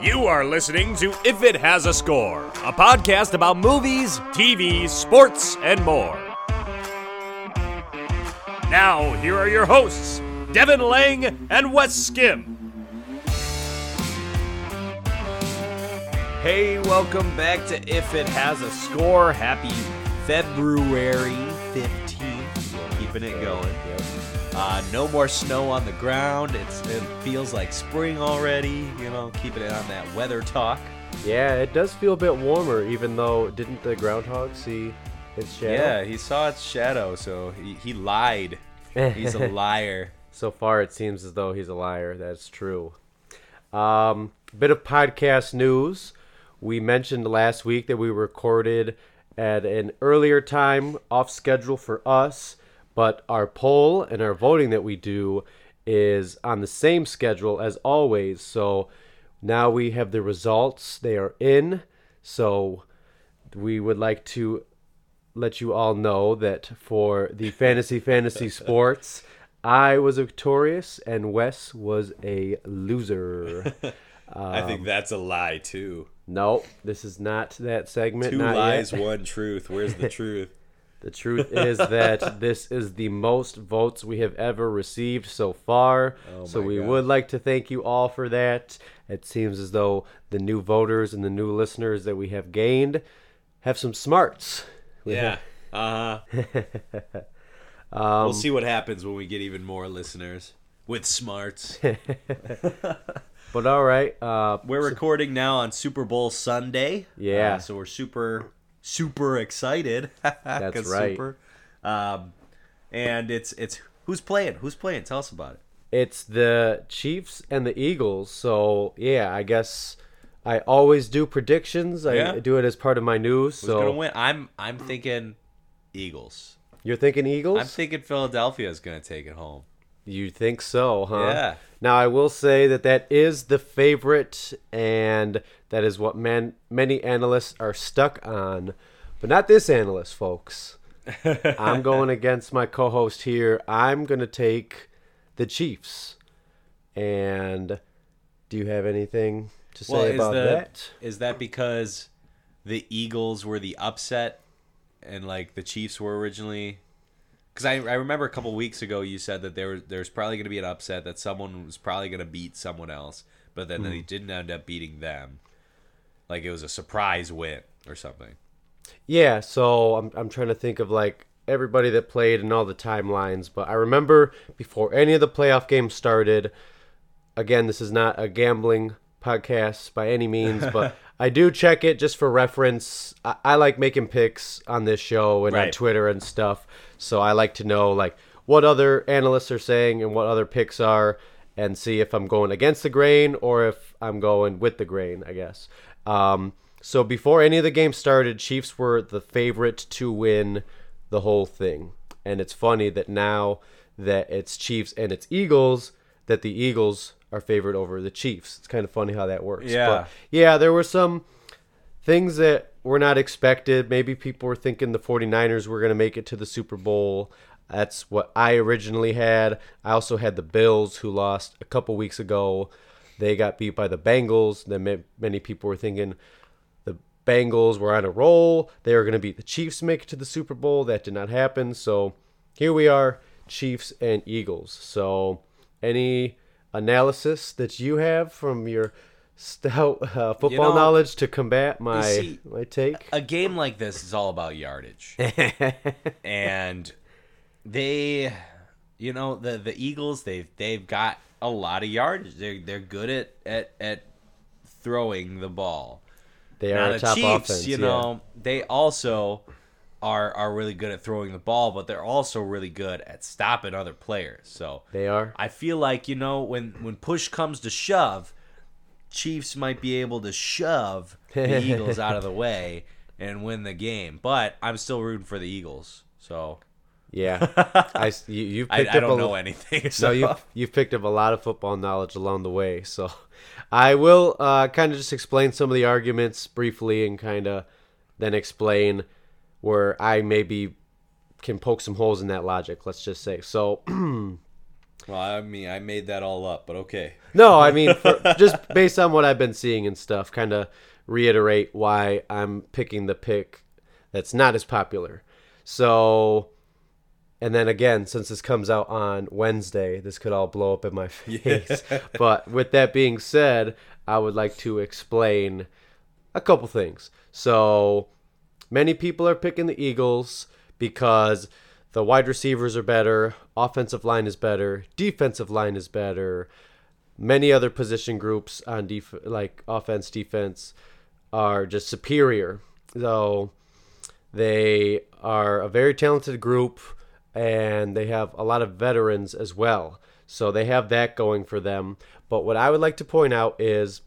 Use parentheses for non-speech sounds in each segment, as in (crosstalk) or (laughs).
You are listening to If It Has a Score, a podcast about movies, TV, sports, and more. Now, here are your hosts, Devin Lange and Wes Skim. Hey, welcome back to If It Has a Score. Happy February 15th. Keeping it going. Uh, no more snow on the ground. It's, it feels like spring already. You know, keeping it on that weather talk. Yeah, it does feel a bit warmer, even though didn't the groundhog see its shadow? Yeah, he saw its shadow, so he, he lied. He's a (laughs) liar. So far, it seems as though he's a liar. That's true. Um, bit of podcast news. We mentioned last week that we recorded at an earlier time, off schedule for us, but our poll and our voting that we do is on the same schedule as always. So now we have the results, they are in. So we would like to let you all know that for the (laughs) fantasy fantasy sports, I was victorious and Wes was a loser. (laughs) I think that's a lie, too. No, this is not that segment. Two not lies, yet. one truth. Where's the (laughs) truth? The truth is that (laughs) this is the most votes we have ever received so far. Oh so we would like to thank you all for that. It seems as though the new voters and the new listeners that we have gained have some smarts. Yeah. Uh huh. (laughs) we'll see what happens when we get even more listeners with smarts. (laughs) But all right, uh, We're recording now on Super Bowl Sunday. Yeah. Uh, so we're super, super excited. (laughs) That's right. Super. Um, and it's it's who's playing? Who's playing? Tell us about it. it's the Chiefs and the Eagles. So yeah, I guess I always do predictions. I Yeah. do it as part of my news. Who's so gonna win? I'm I'm thinking Eagles. you're thinking Eagles? I'm thinking Philadelphia is gonna take it home. You think so, huh? Yeah. Now I will say that that is the favorite, and that is what man, many analysts are stuck on, but not this analyst, folks. (laughs) I'm going against my co-host here. I'm going to take the Chiefs. And do you have anything to say Well, is about the that? is that because the Eagles were the upset and like the Chiefs were originally? Because I, I remember a couple weeks ago you said that there was there's probably going to be an upset that someone was probably going to beat someone else, but then Hmm. they didn't end up beating them. Like it was a surprise win or something. Yeah, so I'm I'm trying to think of like everybody that played and all the timelines, but I remember before any of the playoff games started. Again, this is not a gambling podcast by any means, but (laughs) I do check it just for reference. I, I like making picks on this show and on Twitter and stuff, so I like to know like what other analysts are saying and what other picks are, and see if I'm going against the grain or if I'm going with the grain. I guess. Um, so before any of the games started, Chiefs were the favorite to win the whole thing. And it's funny that now that it's Chiefs and it's Eagles, that the Eagles are favored over the Chiefs. It's kind of funny how that works. Yeah. But yeah, there were some things that were not expected. Maybe people were thinking the 49ers were going to make it to the Super Bowl. That's what I originally had. I also had the Bills, who lost a couple weeks ago. They got beat by the Bengals. Then many people were thinking the Bengals were on a roll. They were going to beat the Chiefs, make it to the Super Bowl. That did not happen. So here we are, Chiefs and Eagles. So any analysis that you have from your stout uh, football know, knowledge to combat my see, my take? A game like this is all about yardage. (laughs) and they you know, the the Eagles they've they've got a lot of yardage. They're they're good at at, at throwing the ball. They are a the top Chiefs, offense. you yeah. know, they also are are really good at throwing the ball, but they're also really good at stopping other players. So They are. I feel like you know when when push comes to shove, Chiefs might be able to shove the (laughs) Eagles out of the way and win the game. But I'm still rooting for the Eagles. So Yeah, (laughs) I you you've I, picked I up don't a, know anything. So No, you you've picked up a lot of football knowledge along the way. So I will uh, kind of just explain some of the arguments briefly and kind of then explain where I maybe can poke some holes in that logic. Let's just say so. (clears throat) Well, I mean, I made that all up, but okay. No, I mean, for, just based on what I've been seeing and stuff, kind of reiterate why I'm picking the pick that's not as popular. So, and then again, since this comes out on Wednesday, this could all blow up in my (laughs) face. (laughs) but with that being said, I would like to explain a couple things. So, many people are picking the Eagles because the wide receivers are better, offensive line is better, defensive line is better. Many other position groups on def- like offense, defense are just superior. So they are a very talented group and they have a lot of veterans as well. So they have that going for them. But what I would like to point out is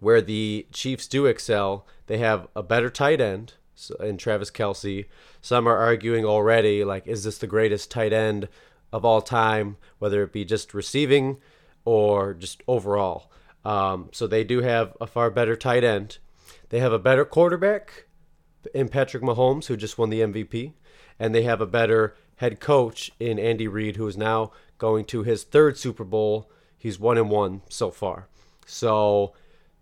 where the Chiefs do excel, they have a better tight end in Travis Kelce. Some are arguing already, like, is this the greatest tight end of all time, whether it be just receiving or just overall? Um, so they do have a far better tight end. They have a better quarterback in Patrick Mahomes, who just won the MVP, and they have a better head coach in Andy Reid, who is now going to his third Super Bowl. He's one and one so far. So,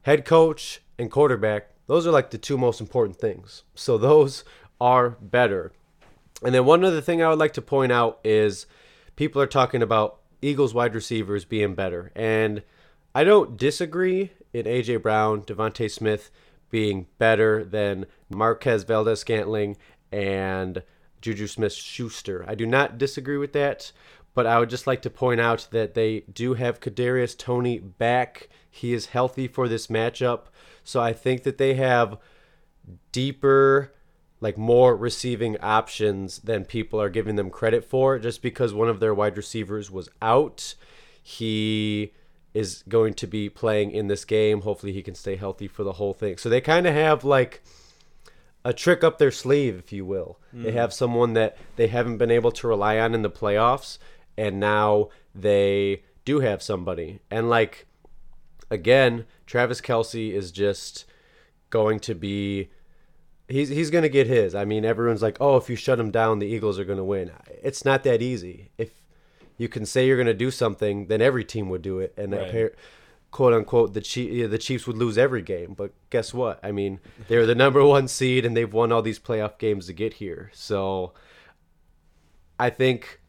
head coach and quarterback, those are like the two most important things. So (laughs) those are better. And then one other thing I would like to point out is people are talking about Eagles wide receivers being better, and I don't disagree in AJ Brown, DeVonta Smith being better than Marquez Valdes Scantling and Juju Smith Schuster. I do not disagree with that, but I would just like to point out that they do have Kadarius Toney back. He is healthy for this matchup, so I think that they have deeper like more receiving options than people are giving them credit for just because one of their wide receivers was out. He is going to be playing in this game. Hopefully, he can stay healthy for the whole thing. So they kind of have like a trick up their sleeve, if you will. Mm. They have someone that they haven't been able to rely on in the playoffs, and now they do have somebody. And like again, Travis Kelce is just going to be. He's, he's going to get his. I mean, everyone's like, oh, if you shut him down, the Eagles are going to win. It's not that easy. If you can say you're going to do something, then every team would do it, and right. quote unquote the Chief, the Chiefs would lose every game. But guess what? I mean, (laughs) they're the number one seed, and they've won all these playoff games to get here. So I think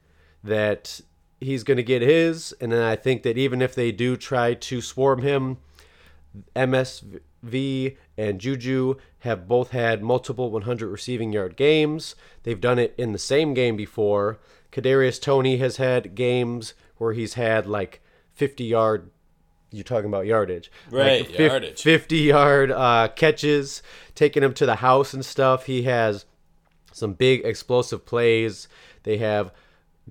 that he's going to get his, and then I think that even if they do try to swarm him, MSV and Juju have both had multiple 100 receiving yard games. They've done it in the same game before. Kadarius Toney has had games where he's had like 50 yard. You're talking about yardage, right? Like yardage, 50 yard uh, catches, taking him to the house and stuff. He has some big explosive plays. They have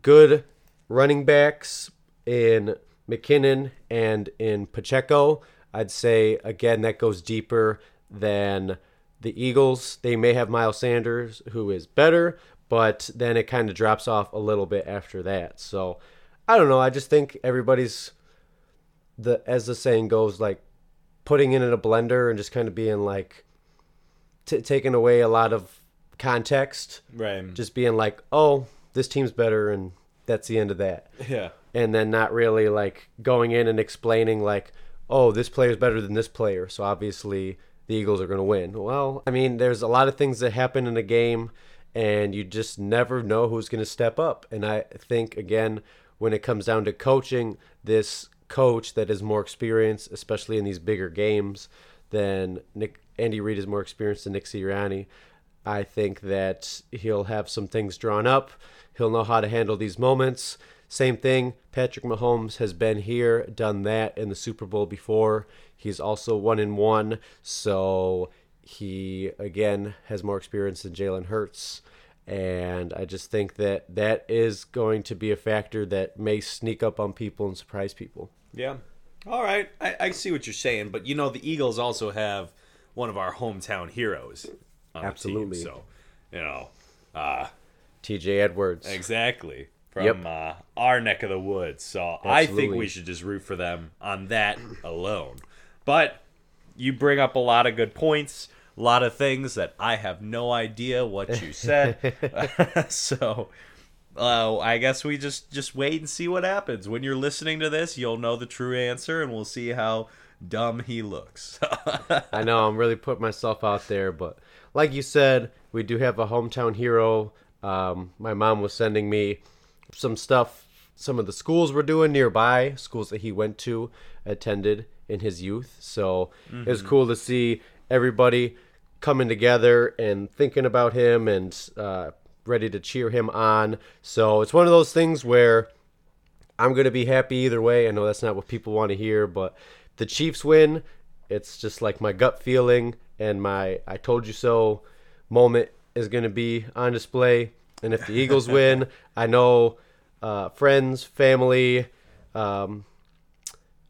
good running backs in McKinnon and in Pacheco. I'd say again that goes deeper than the Eagles. They may have Miles Sanders, who is better, but then it kind of drops off a little bit after that. So I don't know. I just think everybody's the as the saying goes, like putting it in a blender and just kind of being like t- taking away a lot of context. Right. Just being like, oh, this team's better, and that's the end of that. Yeah. And then not really like going in and explaining like, oh, this player's better than this player, so obviously the Eagles are going to win. Well, I mean, there's a lot of things that happen in a game and you just never know who's going to step up. And I think again, when it comes down to coaching, this coach that is more experienced, especially in these bigger games, than Nick Andy Reid is more experienced than Nick Sirianni. I think that he'll have some things drawn up. He'll know how to handle these moments. Same thing, Patrick Mahomes has been here, done that in the Super Bowl before. He's also one in one, so he again has more experience than Jalen Hurts. And I just think that that is going to be a factor that may sneak up on people and surprise people. Yeah. All right. I, I see what you're saying. But, you know, the Eagles also have one of our hometown heroes Absolutely. Team, so, you know, uh, TJ Edwards. Exactly. From yep. uh, our neck of the woods. So Absolutely. I think we should just root for them on that alone. But you bring up a lot of good points a lot of things that I have no idea what you said. (laughs) (laughs) so uh, I guess we just just wait and see what happens. When you're listening to this, you'll know the true answer, and we'll see how dumb he looks. (laughs) I know I'm really putting myself out there, but like you said, we do have a hometown hero. Um, my mom was sending me some stuff, some of the schools we're doing nearby, schools that he went to, attended in his youth. So it was cool to see everybody coming together and thinking about him and uh, ready to cheer him on. So it's one of those things where I'm going to be happy either way. I know that's not what people want to hear, but the Chiefs win. It's just like my gut feeling and my I told you so moment is going to be on display. And if the Eagles win, I know uh, friends, family, um,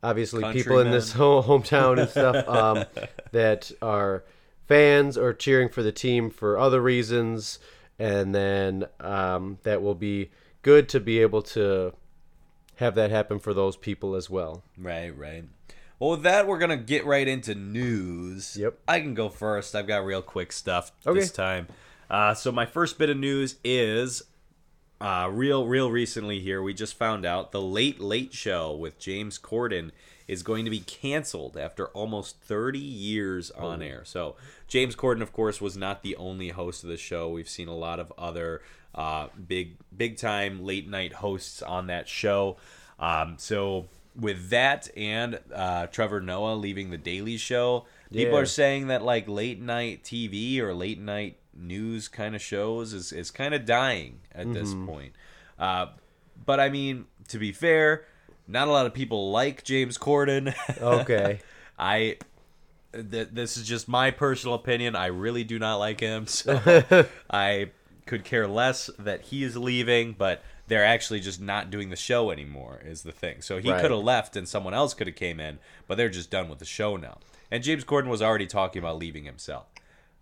obviously people in this (laughs) ho- hometown and stuff um, (laughs) that are fans or cheering for the team for other reasons. And then um, that will be good to be able to have that happen for those people as well. Right, right. Well, with that, we're gonna get right into news. Yep. I can go first. I've got real quick stuff Okay. this time. Uh, so my first bit of news is uh, real, real recently here. We just found out the Late Late Show with James Corden is going to be canceled after almost 30 years on air. So James Corden, of course, was not the only host of the show. We've seen a lot of other uh, big, big time late night hosts on that show. Um, so with that and uh, Trevor Noah leaving the Daily Show, people are saying that like late night TV or late night news kind of shows is, is kind of dying at this point. Uh, but I mean, to be fair, not a lot of people like James Corden. (laughs) Okay. I th- this is just my personal opinion. I really do not like him. (laughs) So (laughs) I could care less that he is leaving, but they're actually just not doing the show anymore is the thing. So he Right. could have left and someone else could have came in, but they're just done with the show now. And James Corden was already talking about leaving himself.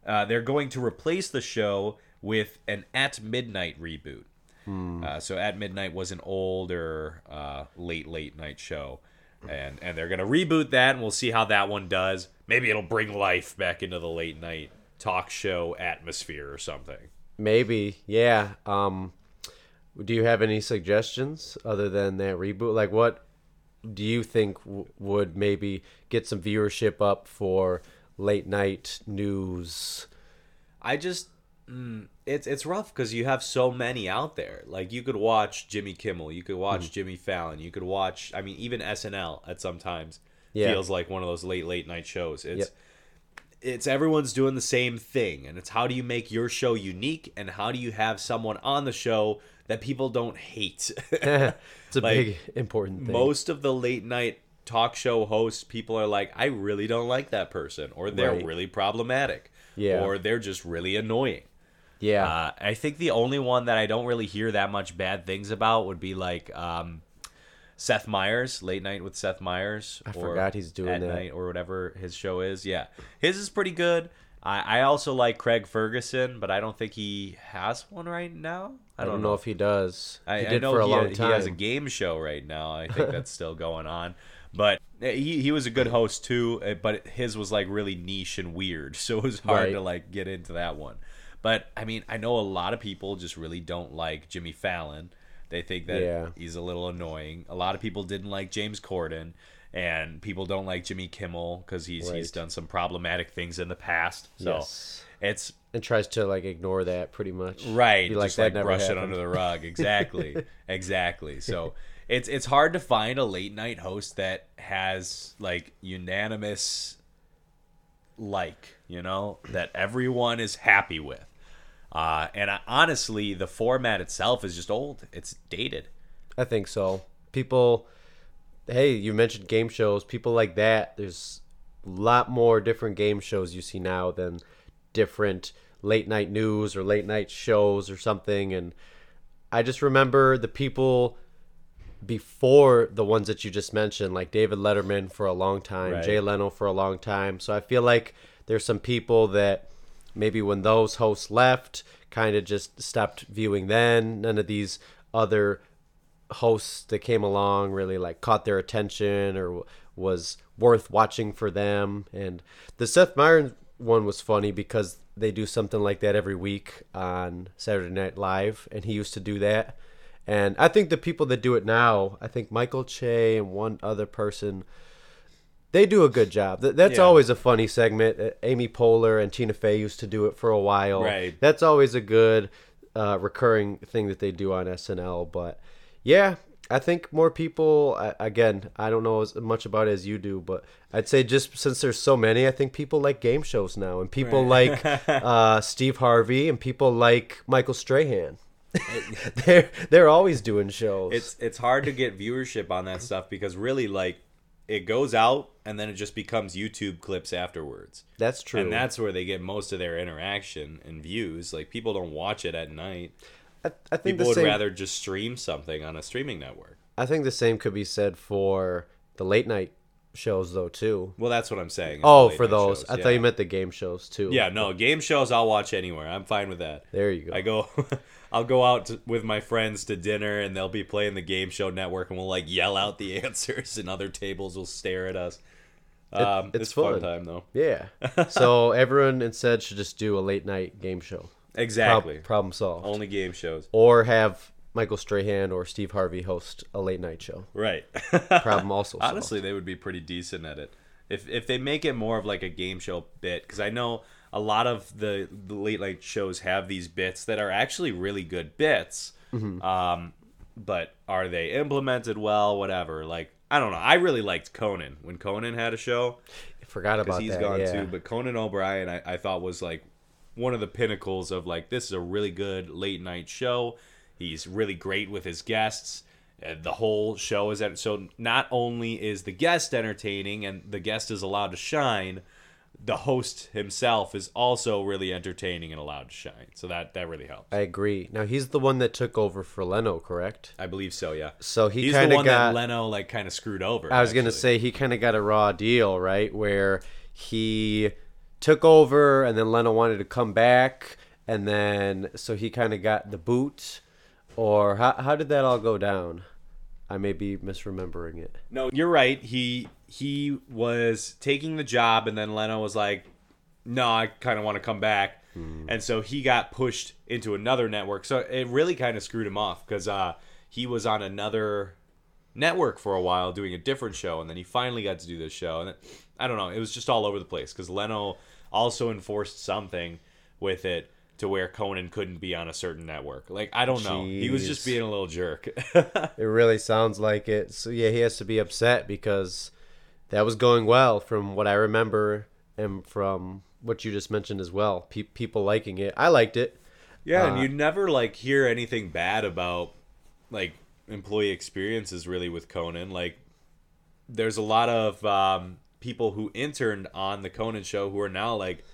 Uh, they're going to replace the show with an At Midnight reboot. Uh, so At Midnight was an older, uh, late late night show, and and they're gonna reboot that, and we'll see how that one does. Maybe it'll bring life back into the late night talk show atmosphere or something. Maybe, yeah. Um, do you have any suggestions other than that reboot? Like, what do you think w- would maybe get some viewership up for late night news? I just mm, it's it's rough because you have so many out there. Like you could watch Jimmy Kimmel, you could watch Jimmy Fallon, you could watch. I mean, even SNL at sometimes Yeah. feels like one of those late late night shows. It's Yep. it's everyone's doing the same thing, and it's how do you make your show unique, and how do you have someone on the show that people don't hate. (laughs) (laughs) it's a Like, big important thing. Most of the late night talk show hosts, people are like, I really don't like that person, or they're Right. really problematic, Yeah. or they're just really annoying. yeah, Uh, I think the only one that I don't really hear that much bad things about would be like um, Seth Meyers, Late Night with Seth Meyers. I forgot he's doing at that. night or whatever his show is. Yeah, his is pretty good. I, I also like Craig Ferguson, but I don't think he has one right now. I don't know if he does. I, he I did know for a he, long he has a game show right now. I think that's (laughs) still going on. But he, he was a good host too, uh, but his was like really niche and weird. (laughs) So it was hard Right. to like get into that one. But I mean, I know a lot of people just really don't like Jimmy Fallon. They think that Yeah. he's a little annoying. A lot of people didn't like James Corden, and people don't like Jimmy Kimmel because he's he's done some problematic things in the past. So Yes. it's and tries to like ignore that pretty much. right Be like just that like brush it under the rug exactly (laughs) exactly so it's it's hard to find a late night host that has like unanimous like you know that everyone is happy with uh, and I, honestly the format itself is just old it's dated I think so. People, hey, you mentioned game shows. People like that. There's a lot more different game shows you see now than different late night news or late night shows or something. And I just remember the people before the ones that you just mentioned, like David Letterman for a long time, Right. Jay Leno for a long time. So I feel like there's some people that maybe when those hosts left, kind of just stopped viewing then. None of these other hosts that came along really like caught their attention or was worth watching for them. And the Seth Meyers one was funny because they do something like that every week on Saturday Night Live, and he used to do that. And I think the people that do it now, I think Michael Che and one other person, they do a good job. That's Yeah. always a funny segment. Uh, Amy Poehler and Tina Fey used to do it for a while. Right. That's always a good uh, recurring thing that they do on SNL. But yeah, I think more people. Again, I don't know as much about it as you do, but I'd say just since there's so many, I think people like game shows now, and people like (laughs) uh, Steve Harvey, and people like Michael Strahan. (laughs) they're they're always doing shows. It's it's hard to get viewership on that stuff because really like it goes out and then it just becomes YouTube clips afterwards. that's true. And that's where they get most of their interaction and views. Like people don't watch it at night. I, I think People would same. rather just stream something on a streaming network. I think the same could be said for the late night shows though too. Well, that's what I'm saying. Oh, for those. shows, I yeah. thought you meant the game shows too. Yeah, no, game shows I'll watch anywhere. I'm fine with that. There you go. I go (laughs) I'll go out to, with my friends to dinner and they'll be playing the game show network and we'll like yell out the (laughs) answers and other tables will stare at us. Um, it's it's, fun fun. time though. Yeah. (laughs) so everyone instead should just do a late night game show. Prob- Exactly. problem solved. Only game shows. Or have Michael Strahan or Steve Harvey host a late night show. Right. Problem also (laughs) solved. Honestly, they would be pretty decent at it. If if they make it more of like a game show bit, because I know a lot of the, the late night shows have these bits that are actually really good bits. Mm-hmm. Um, but are they implemented well? Whatever. Like I don't know. I really liked Conan when Conan had a show Forgot because about he's that. gone yeah. too. But Conan O'Brien, I, I thought was like one of the pinnacles of like this is a really good late night show. He's really great with his guests. The whole show is at so not only is the guest entertaining and the guest is allowed to shine, the host himself is also really entertaining and allowed to shine. So that that really helps. I agree. Now he's the one that took over for Leno, correct? I believe so. Yeah. So he He's kinda one got- that Leno like kind of screwed over. I was gonna say he kind of got a raw deal, right? Where he took over, and then Leno wanted to come back, and then so he kind of got the boot, or how how did that all go down? I may be misremembering it. No, you're right. He he was taking the job, and then Leno was like, "No, I kind of want to come back," and so he got pushed into another network. So it really kind of screwed him off because uh, he was on another network for a while doing a different show, and then he finally got to do this show. And it, I don't know, it was just all over the place because Leno also enforced something with it to where Conan couldn't be on a certain network. Like I don't know, he was just being a little jerk. (laughs) It really sounds like it. So yeah, he has to be upset because that was going well from what I remember and from what you just mentioned as well. Pe- people liking it. I liked it. Yeah, Uh, and you never like hear anything bad about like employee experiences really with Conan. Like there's a lot of um, people who interned on the Conan show who are now like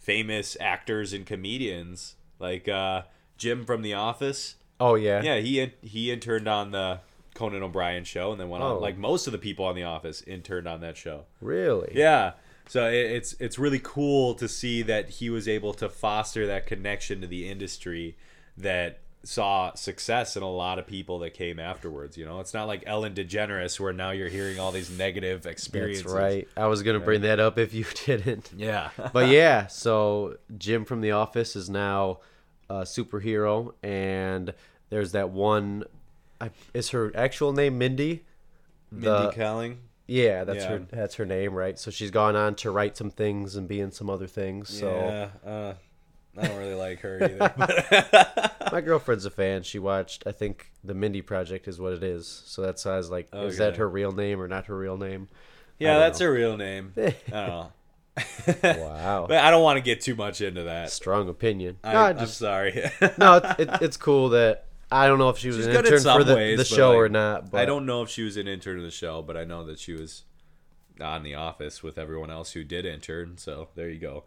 famous actors and comedians. Like uh, Jim from The Office. Oh yeah. Yeah, he he interned on the Conan O'Brien show and then went Oh. on like most of the people on The Office interned on that show. Really? Yeah. So it, it's it's really cool to see that he was able to foster that connection to the industry that saw success in a lot of people that came afterwards. You know, it's not like Ellen DeGeneres where now you're hearing all these negative experiences. That's right. I was gonna bring that up if you (laughs) didn't. Yeah. (laughs) But yeah, so Jim from The Office is now a superhero, and there's that one. I, is her actual name Mindy? Mindy The- Kaling. Yeah, that's Yeah. her. That's her name, right? So she's gone on to write some things and be in some other things. So Yeah. Uh, I don't really like her either. (laughs) My girlfriend's a fan. She watched. I think the Mindy Project is what it is. So that's why I was like, is that her real name or not her real name? yeah, that's know. her real name. (laughs) I don't know. Wow, But I don't want to get too much into that. strong opinion. I, no, I I'm just sorry. (laughs) no, it's, it, it's cool that I don't know if she was She's an intern some for the, ways, the show like, or not. But I don't know if she was an intern of the show, but I know that she was on the office with everyone else who did intern. So there you go.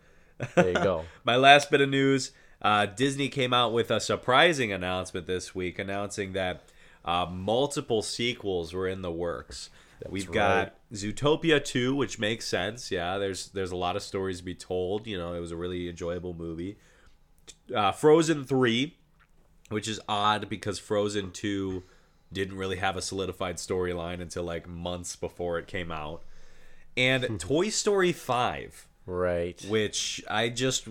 There you go. (laughs) My last bit of news uh, Disney came out with a surprising announcement this week announcing that uh, multiple sequels were in the works. We've got Zootopia 2, which makes sense. Yeah, there's there's a lot of stories to be told. You know, it was a really enjoyable movie. Uh, Frozen 3, which is odd because Frozen 2 didn't really have a solidified storyline until like months before it came out. And (laughs) Toy Story 5 Right. which I just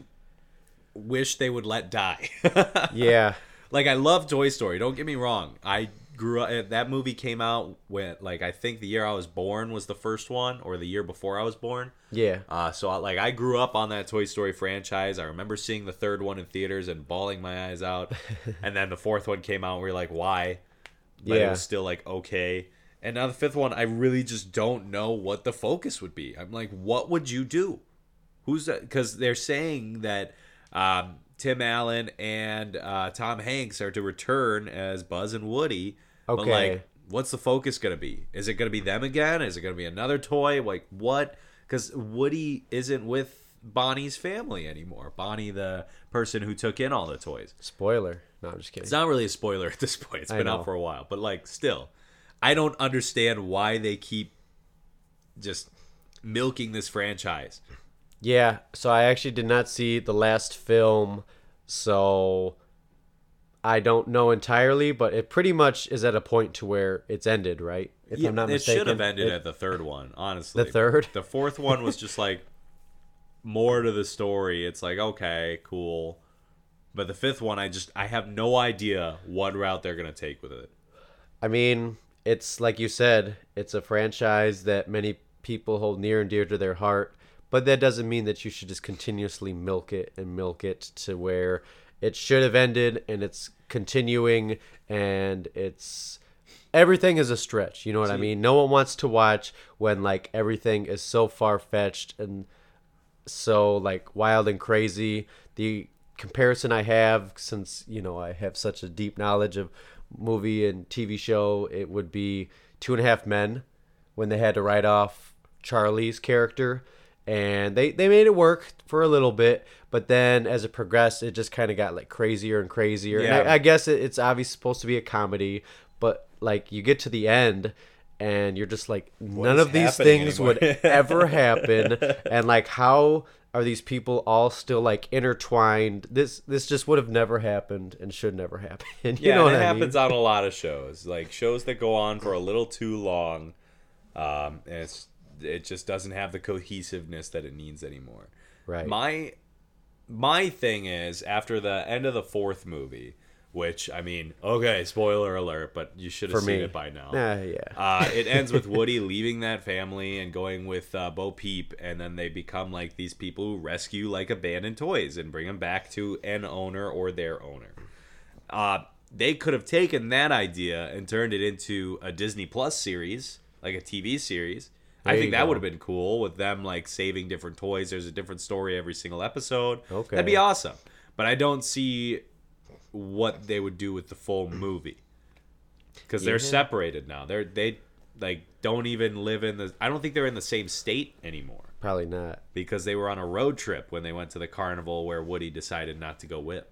wish they would let die. (laughs) Yeah. like I love Toy Story. Don't get me wrong. I grew up. That movie came out when, like, I think the year I was born was the first one, or the year before I was born. Yeah. Uh, so I, like I grew up on that Toy Story franchise. I remember seeing the third one in theaters and bawling my eyes out. (laughs) and then the fourth one came out and we are like, why? But it Yeah. was still like okay. And now the fifth one, I really just don't know what the focus would be. I'm like, what would you do? Who's that? Because they're saying that um, Tim Allen and uh, Tom Hanks are to return as Buzz and Woody. But Okay. like, what's the focus going to be? Is it going to be them again? Is it going to be another toy? Like, what? Because Woody isn't with Bonnie's family anymore. Bonnie, the person who took in all the toys. Spoiler. No, I'm just kidding. It's not really a spoiler at this point. It's been out for a while, but like, still, I don't understand why they keep just milking this franchise. Yeah, so I actually did not see the last film, so I don't know entirely, but it pretty much is at a point to where it's ended, right? If Yeah, I'm not it mistaken. should have ended It- at the third one, honestly. The third? The fourth one was just like more to the story. It's like, okay, cool. But the fifth one, I just I have no idea what route they're gonna take with it. I mean, it's like you said, it's a franchise that many people hold near and dear to their heart, but that doesn't mean that you should just continuously milk it and milk it to where it should have ended and it's continuing and it's everything is a stretch, you know what I mean? No one wants to watch when like everything is so far-fetched and so like wild and crazy. The comparison I have, since you know I have such a deep knowledge of movie and TV show, it would be Two and a Half Men when they had to write off Charlie's character, and they they made it work for a little bit, but then as it progressed, it just kind of got like crazier and crazier. And Yeah. I, I guess it, it's obviously supposed to be a comedy, but like you get to the end. And you're just like none of these things anymore? would (laughs) ever happen and like how are these people all still like intertwined this this just would have never happened and should never happen (laughs) you Yeah, know and what it happens mean? on a lot of shows, like shows that go on for a little too long, um, and it's it just doesn't have the cohesiveness that it needs anymore. right My my thing is after the end of the fourth movie, which I mean, okay, spoiler alert, but you should have for seen me it by now. Ah, yeah Uh, it ends with Woody (laughs) leaving that family and going with uh, Bo Peep, and then they become like these people who rescue like abandoned toys and bring them back to an owner or their owner. Uh, they could have taken that idea and turned it into a Disney Plus series, like a TV series. I think that would have been cool with them like saving different toys. There's a different story every single episode. Okay. That'd be awesome. But I don't see what they would do with the full movie because they're separated now. They're they like don't even live in the. I don't think they're in the same state anymore probably not because they were on a road trip when they went to the carnival where Woody decided not to go with.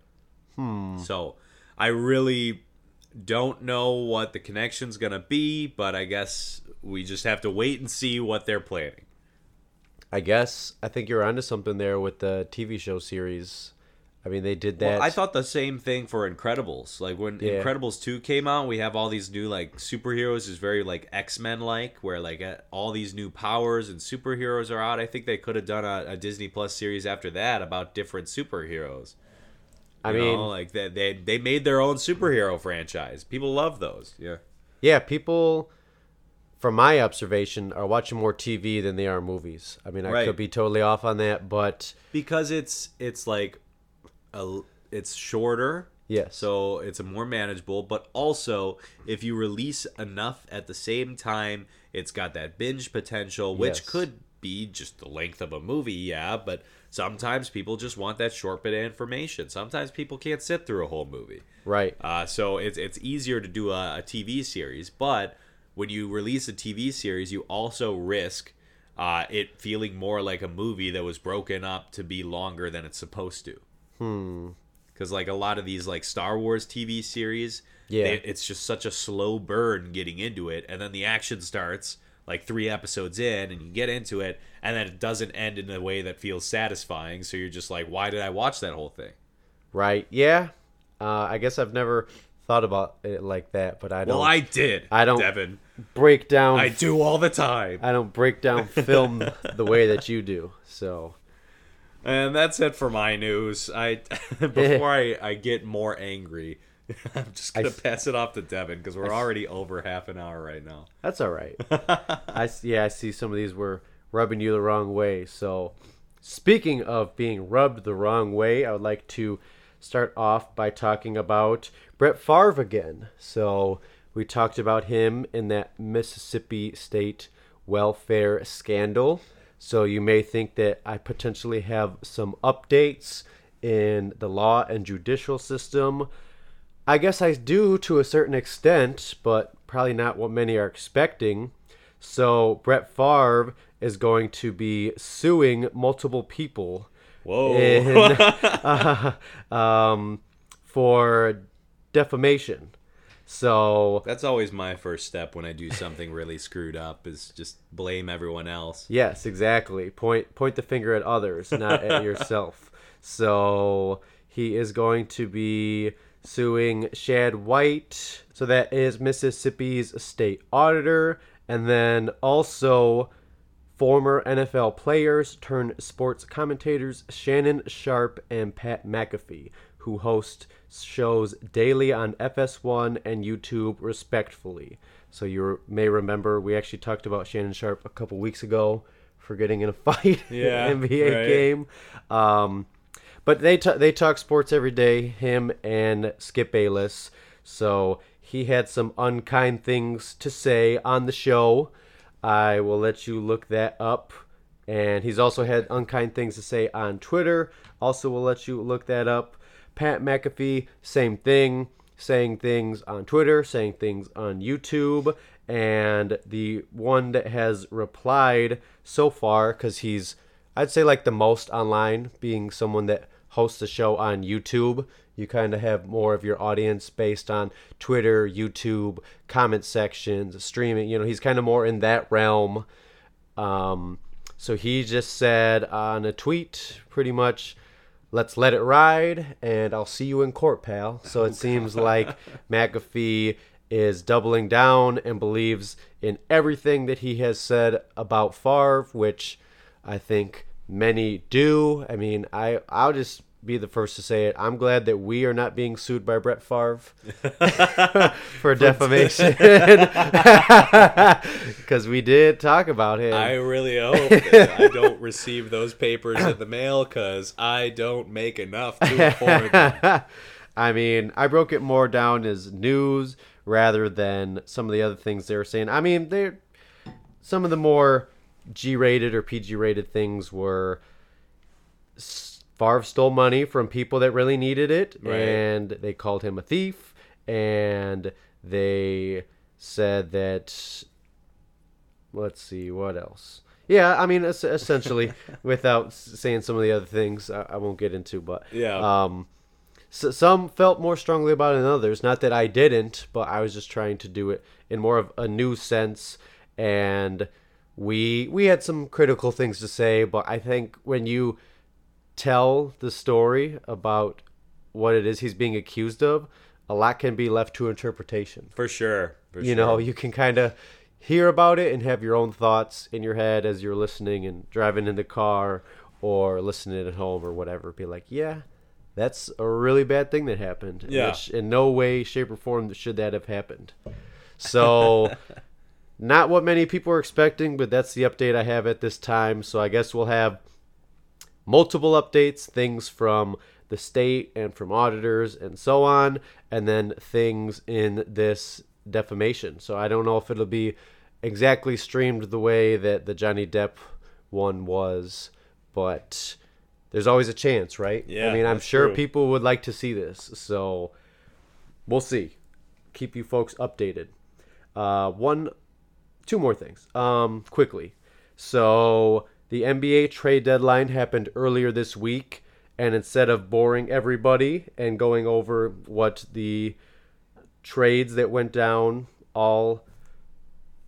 Hmm. So I really don't know what the connection's gonna be, but I guess we just have to wait and see what they're planning. i guess i think you're onto something there with the tv show series i mean they did that Well, I thought the same thing for Incredibles. Like when Yeah. Incredibles 2 came out, we have all these new like superheroes is very like X-Men like where like uh, all these new powers and superheroes are out. I think they could have done a, a Disney Plus series after that about different superheroes. i mean know, like they, they they made their own superhero franchise. People love those. Yeah. yeah people from my observation are watching more tv than they are movies i mean i Right. could be totally off on that but Because it's it's like a it's shorter. yes So it's a more manageable, but also if you release enough at the same time, it's got that binge potential, which Yes. could be just the length of a movie, yeah, but sometimes people just want that short bit of information. Sometimes people can't sit through a whole movie. right Uh, so it's it's easier to do a, a TV series, but when you release a TV series, you also risk uh, it feeling more like a movie that was broken up to be longer than it's supposed to. Hmm. Because like a lot of these like Star Wars TV series, Yeah. they- it's just such a slow burn getting into it, and then the action starts like three episodes in, and you get into it, and then it doesn't end in a way that feels satisfying. So you're just like, why did I watch that whole thing? Right. Yeah. Uh, I guess I've never thought about it like that, but I don't Well, I did. I don't- Devin. break down. I do all the time. I don't break down (laughs) film the way that you do. So And that's it for my news. I (laughs) before I, I get more angry, (laughs) I'm just gonna pass it off to Devin because we're already over half an hour right now. That's all right. I yeah, I see some of these were rubbing you the wrong way. So, speaking of being rubbed the wrong way, I would like to start off by talking about Brett Favre again. So, we talked about him in that Mississippi State welfare scandal. So, you may think that I potentially have some updates in the law and judicial system. I guess I do to a certain extent, but probably not what many are expecting. So Brett Favre is going to be suing multiple people Whoa. (laughs) in, uh, (laughs) um, for defamation. So That's always my first step when I do something really screwed up is just blame everyone else. Yes, exactly. Point point the finger at others, not at (laughs) yourself. So he is going to be suing Shad White. So that is Mississippi's state auditor, and then also former NFL players turned sports commentators Shannon Sharpe and Pat McAfee, who host shows daily on FS1 and YouTube, respectfully. So you may remember we actually talked about Shannon Sharpe a couple weeks ago for getting in a (laughs) fight Yeah, in an NBA right. game. Um, but they t- they talk sports every day. Him and Skip Bayless. So he had some unkind things to say on the show. I will let you look that up. And he's also had unkind things to say on Twitter. Also, will let you look that up. Pat McAfee, same thing, saying things on Twitter, saying things on YouTube. And the one that has replied so far, because he's, I'd say, like the most online, being someone that hosts a show on YouTube. You kind of have more of your audience based on Twitter, YouTube, comment sections, streaming. You know, he's kind of more in that realm. Um, so he just said on a tweet, pretty much, let's let it ride, and I'll see you in court, pal. So it (laughs) seems like McAfee is doubling down and believes in everything that he has said about Favre, which I think many do. I mean, I I'll just be the first to say it. I'm glad that we are not being sued by Brett Favre (laughs) for defamation (laughs) because we did talk about him. I really (laughs) hope I don't receive those papers in the mail because I don't make enough to afford them. I mean, I broke it more down as news rather than some of the other things they were saying. I mean, they're some of the more G-rated or PG-rated things were Favre stole money from people that really needed it, Right. and they called him a thief, and they said that. Let's see what else. Yeah, I mean, essentially, (laughs) without saying some of the other things, I, won't get into, but Yeah. um, s some felt more strongly about it than others. Not that I didn't, but I was just trying to do it in more of a new sense. And we we had some critical things to say, but I think when you tell the story about what it is he's being accused of, a lot can be left to interpretation For sure. For you sure. know you can kind of hear about it and have your own thoughts in your head as you're listening and driving in the car or listening at home or whatever be like yeah that's a really bad thing that happened Yeah. which in no way shape or form should that have happened so (laughs) not what many people are expecting but that's the update i have at this time so i guess we'll have multiple updates, things from the state and from auditors and so on, and then things in this defamation. So I don't know if it'll be exactly streamed the way that the Johnny Depp one was, but there's always a chance, right? Yeah, I mean, I'm sure true. people would like to see this. So we'll see. Keep you folks updated. Uh, one, two more things. Um, quickly. So the NBA trade deadline happened earlier this week, and instead of boring everybody and going over what the trades that went down all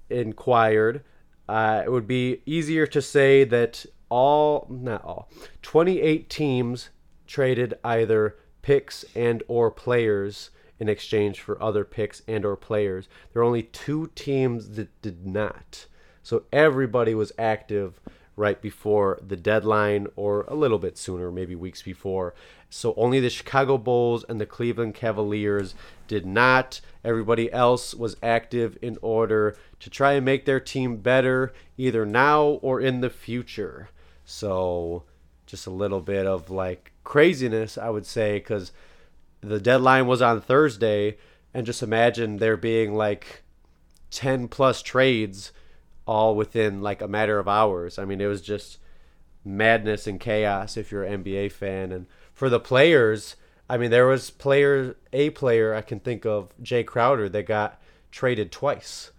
inquired, uh, it would be easier to say that all, not all, 28 teams traded either picks and or players in exchange for other picks and or players. There are only two teams that did not. So everybody was active right before the deadline or a little bit sooner, maybe weeks before. So only the Chicago Bulls and the Cleveland Cavaliers did not. Everybody else was active in order to try and make their team better either now or in the future. So just a little bit of like craziness, I would say, because the deadline was on Thursday. And just imagine there being like 10 plus trades all within like a matter of hours. I mean, it was just madness and chaos if you're an NBA fan. And for the players, I mean, there was player a player I can think of, Jae Crowder, that got traded twice.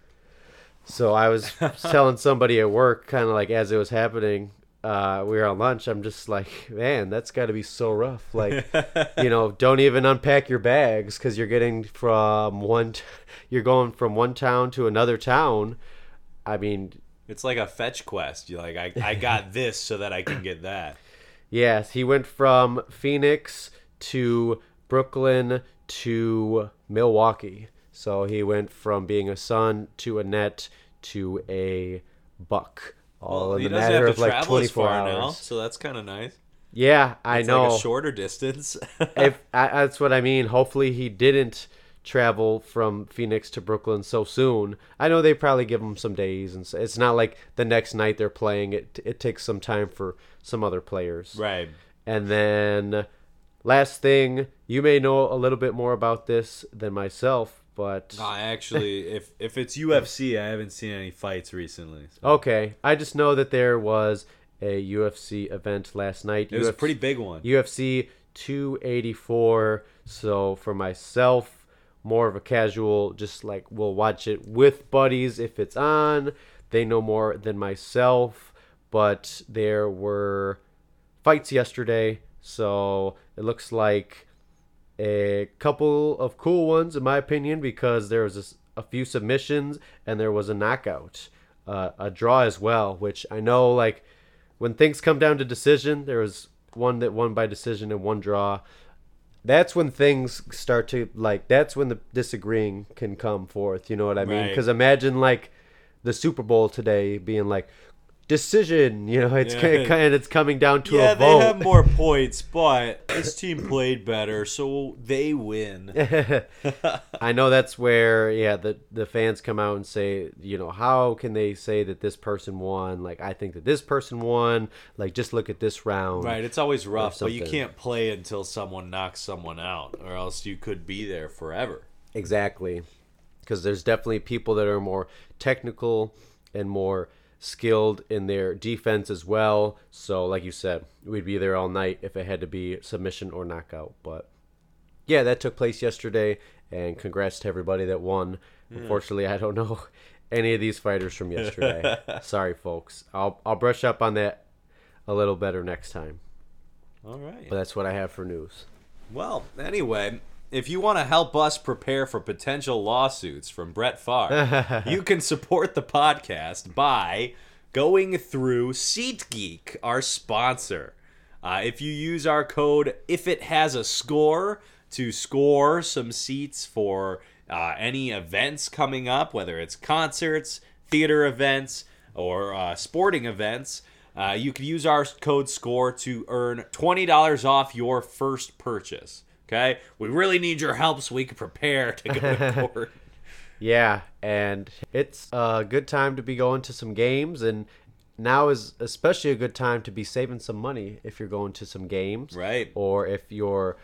So I was (laughs) telling somebody at work, kind of like as it was happening, uh, we were on lunch. I'm just like, man, that's got to be so rough. Like, (laughs) you know, don't even unpack your bags because you're getting from one, t- you're going from one town to another town. I mean, It's like a fetch quest. You're like, I, I got (laughs) this so that I can get that. Yes, he went from Phoenix to Brooklyn to Milwaukee. So he went from being a Sun to a Net to a Buck, all Well, in the matter of like 24 hours. now, so that's kind of nice. Yeah, I It's know. like a shorter distance. (laughs) if I, that's what I mean. Hopefully, he didn't travel from Phoenix to Brooklyn so soon. I know they probably give him some days, and it's not like the next night they're playing. It it takes some time for some other players. right. And then last thing, you may know a little bit more about this than myself, but I actually, (laughs) if if it's UFC, I haven't seen any fights recently. so- okay. I just know that there was a UFC event last night. It was a UFC pretty big one. UFC 284. So for myself, more of a casual, just like we'll watch it with buddies if it's on. They know more than myself, but there were fights yesterday, so it looks like a couple of cool ones in my opinion because there was a few submissions and there was a knockout, uh, a draw as well. Which I know, like when things come down to decision, there was one that won by decision and one draw. That's when things start to like. That's when the disagreeing can come forth. You know what I mean? Right. Because imagine like the Super Bowl today being like decision. You know, it's Yeah. kind of, kind it's coming down to yeah, a vote. Yeah, they have more (laughs) points, but this team played better, so they win. (laughs) (laughs) I know that's where yeah the the fans come out and say you know how can they say that this person won like I think that this person won like just look at this round Right, it's always rough, but you can't play until someone knocks someone out, or else you could be there forever. exactly because there's definitely people that are more technical and more skilled in their defense as well. So like you said we'd be there all night if it had to be submission or knockout. But yeah that took place yesterday and congrats to everybody that won. Hmm. Unfortunately i don't (laughs) know any of these fighters from yesterday. (laughs) Sorry folks. I'll i'll brush up on that a little better next time. All right. but that's what i have for news. Well, anyway, if you want to help us prepare for potential lawsuits from Brett Favre, (laughs) you can support the podcast by going through SeatGeek, our sponsor. Uh, if you use our code, if it has a score, to score some seats for uh, any events coming up, whether it's concerts, theater events, or uh, sporting events, uh, you can use our code SCORE to earn $20 off your first purchase. Okay? We really need your help so we can prepare to go to (laughs) court. Yeah, and it's a good time to be going to some games, and now is especially a good time to be saving some money if you're going to some games, Right. Or if you're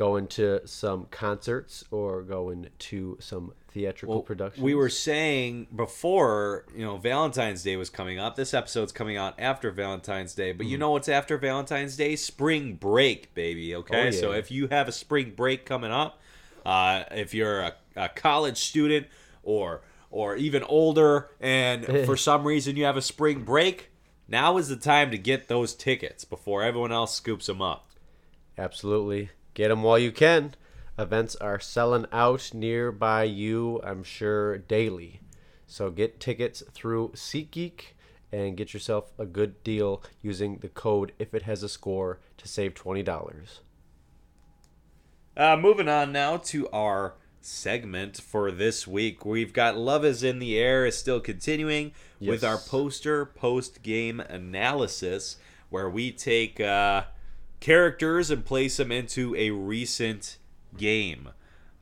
going to some concerts or going to some theatrical productions. We were saying before, you know, Valentine's Day was coming up. This episode's coming out after Valentine's Day, but you Mm-hmm. know what's after Valentine's Day? Spring break, baby. Okay, Oh, yeah. so if you have a spring break coming up, uh, if you're a, a college student or or even older, and (laughs) for some reason you have a spring break, now is the time to get those tickets before everyone else scoops them up. Absolutely. Get them while you can. Events are selling out nearby you, I'm sure, daily. So get tickets through SeatGeek and get yourself a good deal using the code if it has a score to save $20. Uh, moving on now to our segment for this week. We've got Love is in the Air is still continuing with our poster post game analysis where we take uh, characters and place them into a recent game.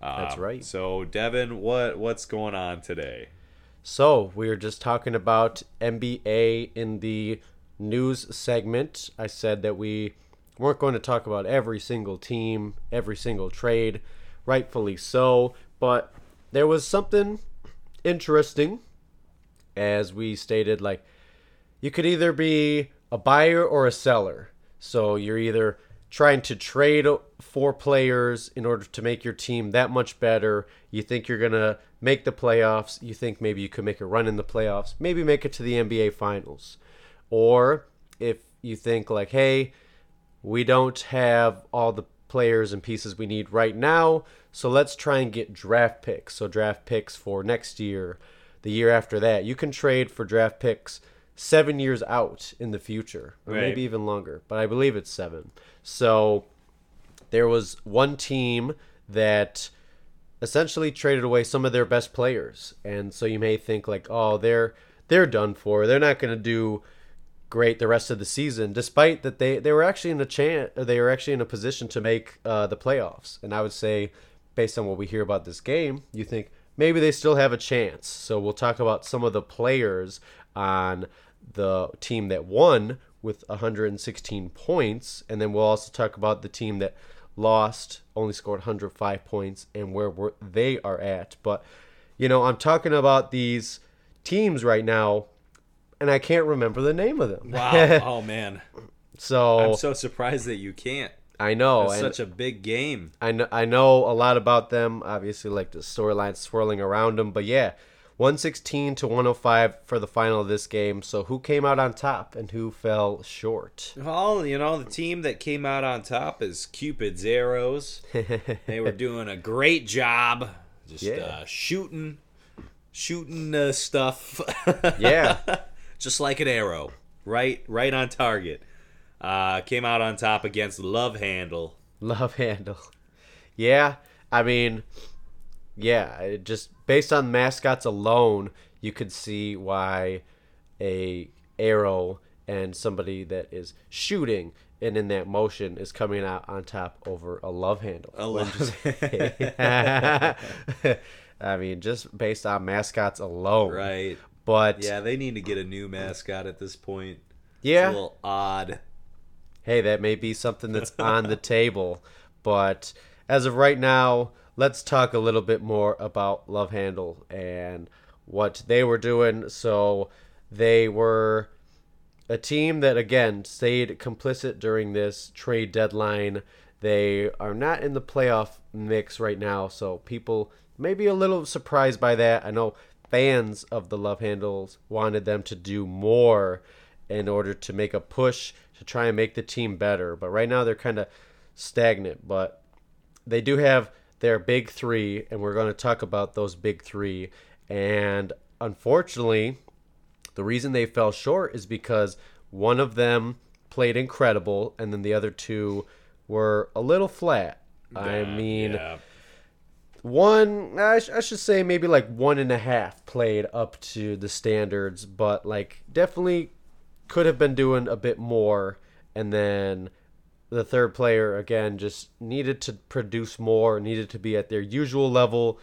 That's Um, right. So Devin, what what's going on today? So we were just talking about NBA in the news segment. I said that we weren't going to talk about every single team, every single trade, rightfully so. But there was something interesting, as we stated. Like you could either be a buyer or a seller. So you're either trying to trade for players in order to make your team that much better. You think you're going to make the playoffs. You think maybe you could make a run in the playoffs, maybe make it to the NBA finals. Or if you think, like, hey, we don't have all the players and pieces we need right now, so let's try and get draft picks. So, draft picks for next year, the year after that. You can trade for draft picks seven years out in the future, or Right. maybe even longer, but I believe it's seven. So, there was one team that essentially traded away some of their best players and so you may think like oh they're they're done for they're not going to do great the rest of the season despite that they they were actually in a chance they were actually in a position to make uh, the playoffs and i would say based on what we hear about this game you think maybe they still have a chance so we'll talk about some of the players on the team that won with 116 points and then we'll also talk about the team that lost, only scored 105 points, and where we're, they are at. But, you know, I'm talking about these teams right now, and I can't remember the name of them. Wow! (laughs) oh man, so, I'm so surprised that you can't. I know, It's such a big game. I know, I know a lot about them. Obviously, like the storyline swirling around them. But yeah, 116 to 105 for the final of this game. So who came out on top and who fell short? Well, you know, the team that came out on top is Cupid's Arrows. (laughs) they were doing a great job, just Yeah. uh, shooting, shooting uh, stuff. (laughs) Yeah. just like an arrow, right, right on target. Uh, came out on top against Love Händel. Love Händel. Yeah, I mean, yeah, it just based on mascots alone, you could see why a arrow and somebody that is shooting and in that motion is coming out on top over a love handle. A love- (laughs) (laughs) I mean, just based on mascots alone. Right. But Yeah, they need to get a new mascot at this point. yeah, It's a little odd. hey, that may be something that's on the table. But as of right now, let's talk a little bit more about Love Händel and what they were doing. So they were a team that, again, stayed complicit during this trade deadline. They are not in the playoff mix right now, so people may be a little surprised by that. I know fans of the Love Händels wanted them to do more in order to make a push to try and make the team better, but right now they're kind of stagnant. But they do have their big three, and we're going to talk about those big three. And unfortunately, the reason they fell short is because one of them played incredible, and then the other two were a little flat. I mean, yeah. one, I, sh- I should say maybe like one and a half played up to the standards, but like definitely could have been doing a bit more. And then the third player, again, just needed to produce more, needed to be at their usual level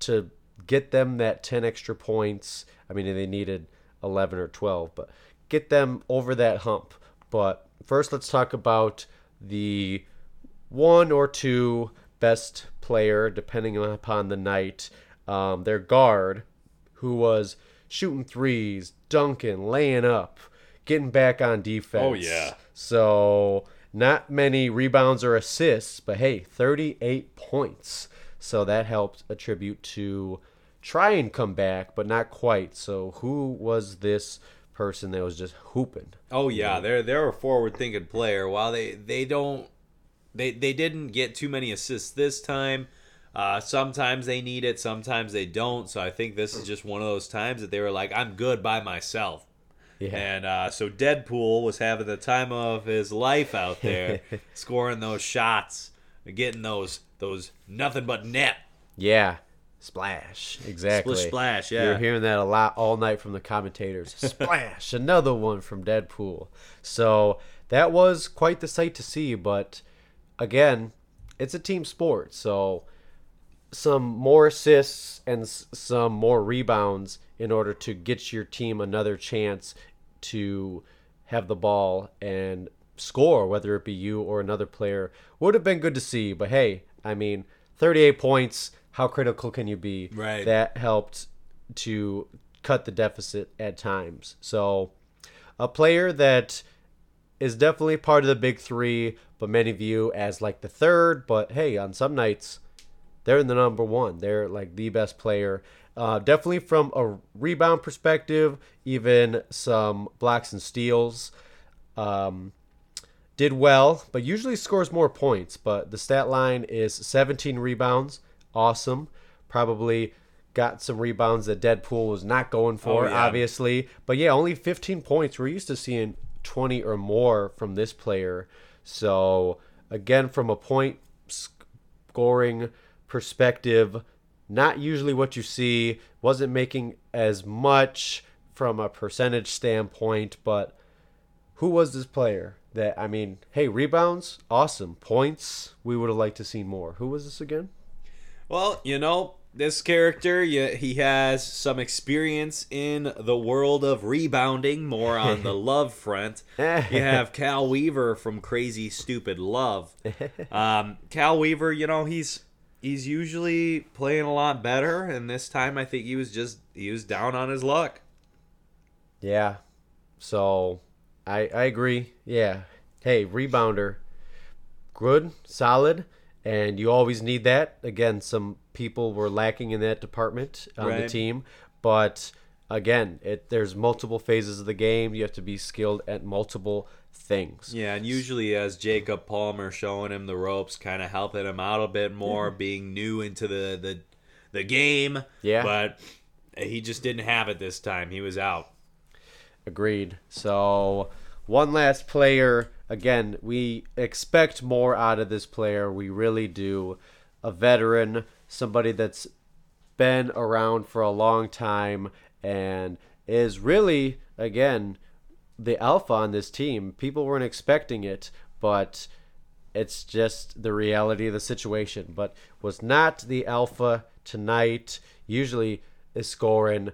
to get them that 10 extra points. I mean, they needed 11 or 12, but get them over that hump. But first, let's talk about the one or two best player, depending upon the night. Um, their guard, who was shooting threes, dunking, laying up, getting back on defense. Oh, yeah. So not many rebounds or assists, but hey, 38 points. So that helped attribute to try and come back, but not quite. So who was this person that was just hooping? Oh yeah, they're they're a forward thinking player. While they they don't they they didn't get too many assists this time. Uh, sometimes they need it, sometimes they don't. So I think this is just one of those times that they were like, "I'm good by myself." Yeah. And uh, so Deadpool was having the time of his life out there, (laughs) scoring those shots, getting those those nothing but net Yeah. Splash. Exactly. Splish splash, yeah. You're hearing that a lot all night from the commentators. (laughs) Splash. Another one from Deadpool. So that was quite the sight to see, but again, it's a team sport. So some more assists and some more rebounds in order to get your team another chance to have the ball and score, whether it be you or another player, would have been good to see. But hey, I mean, 38 points, how critical can you be? Right. That helped to cut the deficit at times. So, a player that is definitely part of the big three, but many view as like the third. But hey, on some nights, they're in the number one. They're like the best player. Uh, definitely from a rebound perspective, even some blocks and steals. Um, did well, but usually scores more points. But the stat line is 17 rebounds. Awesome. Probably got some rebounds that Deadpool was not going for, Oh, yeah. obviously. But yeah, only 15 points. We're used to seeing 20 or more from this player. So, again, from a point scoring perspective, not usually what you see. Wasn't making as much from a percentage standpoint, but who was this player that I mean, hey, rebounds, awesome. Points, we would have liked to see more. Who was this again? Well, you know, this character, he has some experience in the world of rebounding, more on the (laughs) love front. You have Cal Weaver from Crazy Stupid Love. (laughs) Um, Cal Weaver, you know, he's he's usually playing a lot better, and this time I think he was just he was down on his luck. Yeah. So I I agree. Yeah. Hey, rebounder. Good, solid, and you always need that. Again, some people were lacking in that department on the team, but again, it there's multiple phases of the game. You have to be skilled at multiple things. Yeah, and usually as Jacob Palmer showing him the ropes, kind of helping him out a bit more, being new into the the the game. Yeah. but he just didn't have it this time. He was out. Agreed. So, one last player. Again, we expect more out of this player. We really do. A veteran, somebody that's been around for a long time and is really, again, the alpha on this team. People weren't expecting it, but it's just the reality of the situation. But was not the alpha tonight. Usually is scoring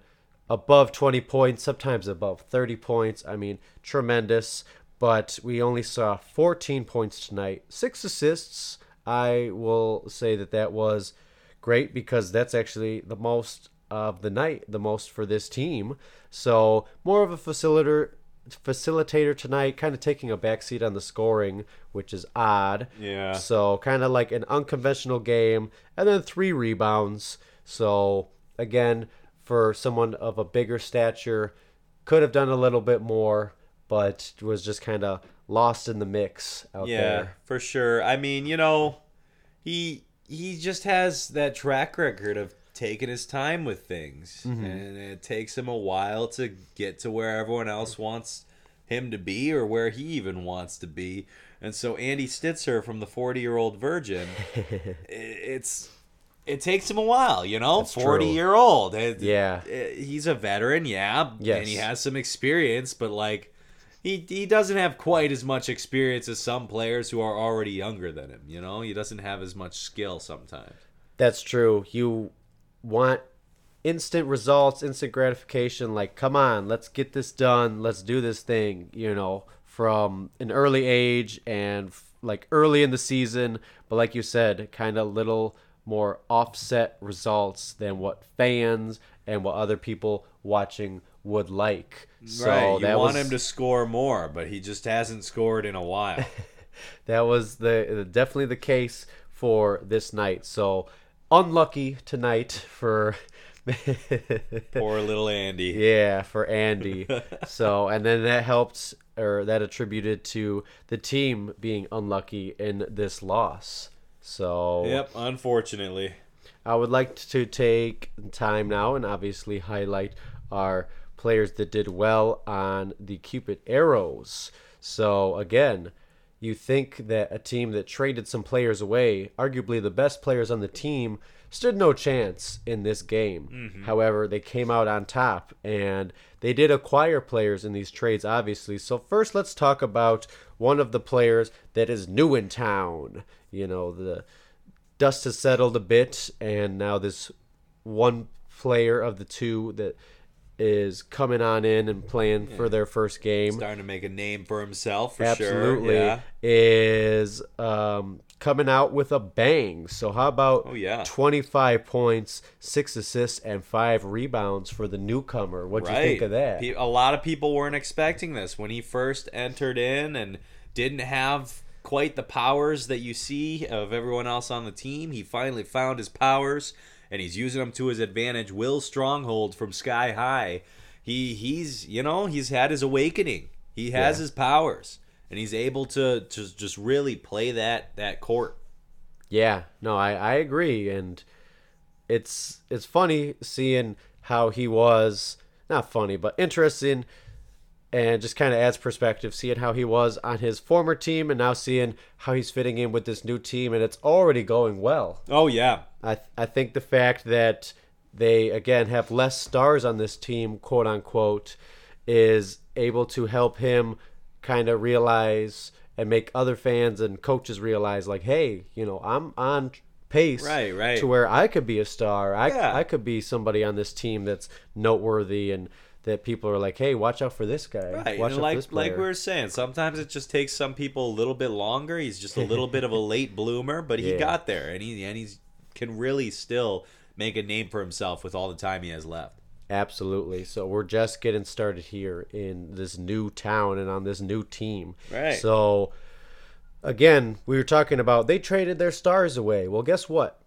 above 20 points, sometimes above 30 points. I mean, tremendous. But we only saw 14 points tonight, six assists. I will say that that was great because that's actually the most of the night, the most for this team. So more of a facilitator facilitator tonight, kind of taking a backseat on the scoring, which is odd. Yeah. So kind of like an unconventional game, and then three rebounds. So again, for someone of a bigger stature, could have done a little bit more, but was just kind of lost in the mix out Yeah, there. for sure. I mean, you know, he he just has that track record of taking his time with things, Mm-hmm. and it takes him a while to get to where everyone else wants him to be, or where he even wants to be. And so, Andy Stitzer from the Forty Year Old Virgin, (laughs) it's. It takes him a while, you know. That's true. Forty year old, It- Yeah. it- he's a veteran, yeah, Yes. and he has some experience, but like he he doesn't have quite as much experience as some players who are already younger than him. You know, he doesn't have as much skill sometimes. That's true. You want instant results, instant gratification. Like, come on, let's get this done. Let's do this thing, you know, from an early age and f- like early in the season. But like you said, kind of little more offset results than what fans and what other people watching would like. So right, you that want was, him to score more, but he just hasn't scored in a while. (laughs) that was the definitely the case for this night. So unlucky tonight for (laughs) Poor little Andy. yeah for Andy. (laughs) so and then that helped or that attributed to the team being unlucky in this loss. So Yep, unfortunately. I would like to take time now and obviously highlight our players that did well on the Cupid Arrows. So, again, you think that a team that traded some players away, arguably the best players on the team, stood no chance in this game. Mm-hmm. However, they came out on top and they did acquire players in these trades, obviously. So, first, let's talk about one of the players that is new in town. You know, the dust has settled a bit, and now this one player of the two that is coming on in and playing for their first game Starting to make a name for himself for absolutely sure. Yeah. is um, coming out with a bang. So how about Oh, yeah. 25 points, 6 assists and 5 rebounds for the newcomer. What'd you think of that? A lot of people weren't expecting this when he first entered in and didn't have quite the powers that you see of everyone else on the team. He finally found his powers and he's using them to his advantage. Will Stronghold from Sky High. He he's you know, he's had his awakening. He has Yeah. his powers and he's able to to just really play that that court. Yeah, no, I, I agree, and it's it's funny seeing how he was not funny, but interesting, and just kind of adds perspective. Seeing how he was on his former team, and now seeing how he's fitting in with this new team, and it's already going well. Oh yeah. I I think the fact that they again have less stars on this team, quote unquote, is able to help him kind of realize and make other fans and coaches realize like, hey, you know, I'm on pace Right, right. to where I could be a star. I Yeah. I could be somebody on this team that's noteworthy and that people are like, hey, watch out for this guy. Right, Watch and out like for this like we were saying, sometimes it just takes some people a little bit longer. He's just a little bit of a (laughs) late bloomer, but he Yeah. got there, and he and he's can really still make a name for himself with all the time he has left. Absolutely. So we're just getting started here in this new town and on this new team. Right. So again, we were talking about they traded their stars away. Well, guess what?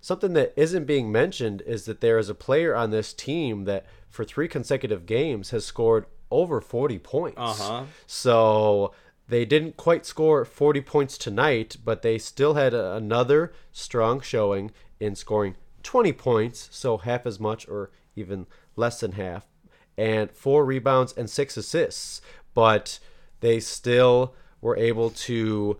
Something that isn't being mentioned is that there is a player on this team that for three consecutive games has scored over 40 points. Uh-huh. So they didn't quite score 40 points tonight, but they still had a, another strong showing in scoring 20 points, so half as much or even less than half, and four rebounds and six assists. But they still were able to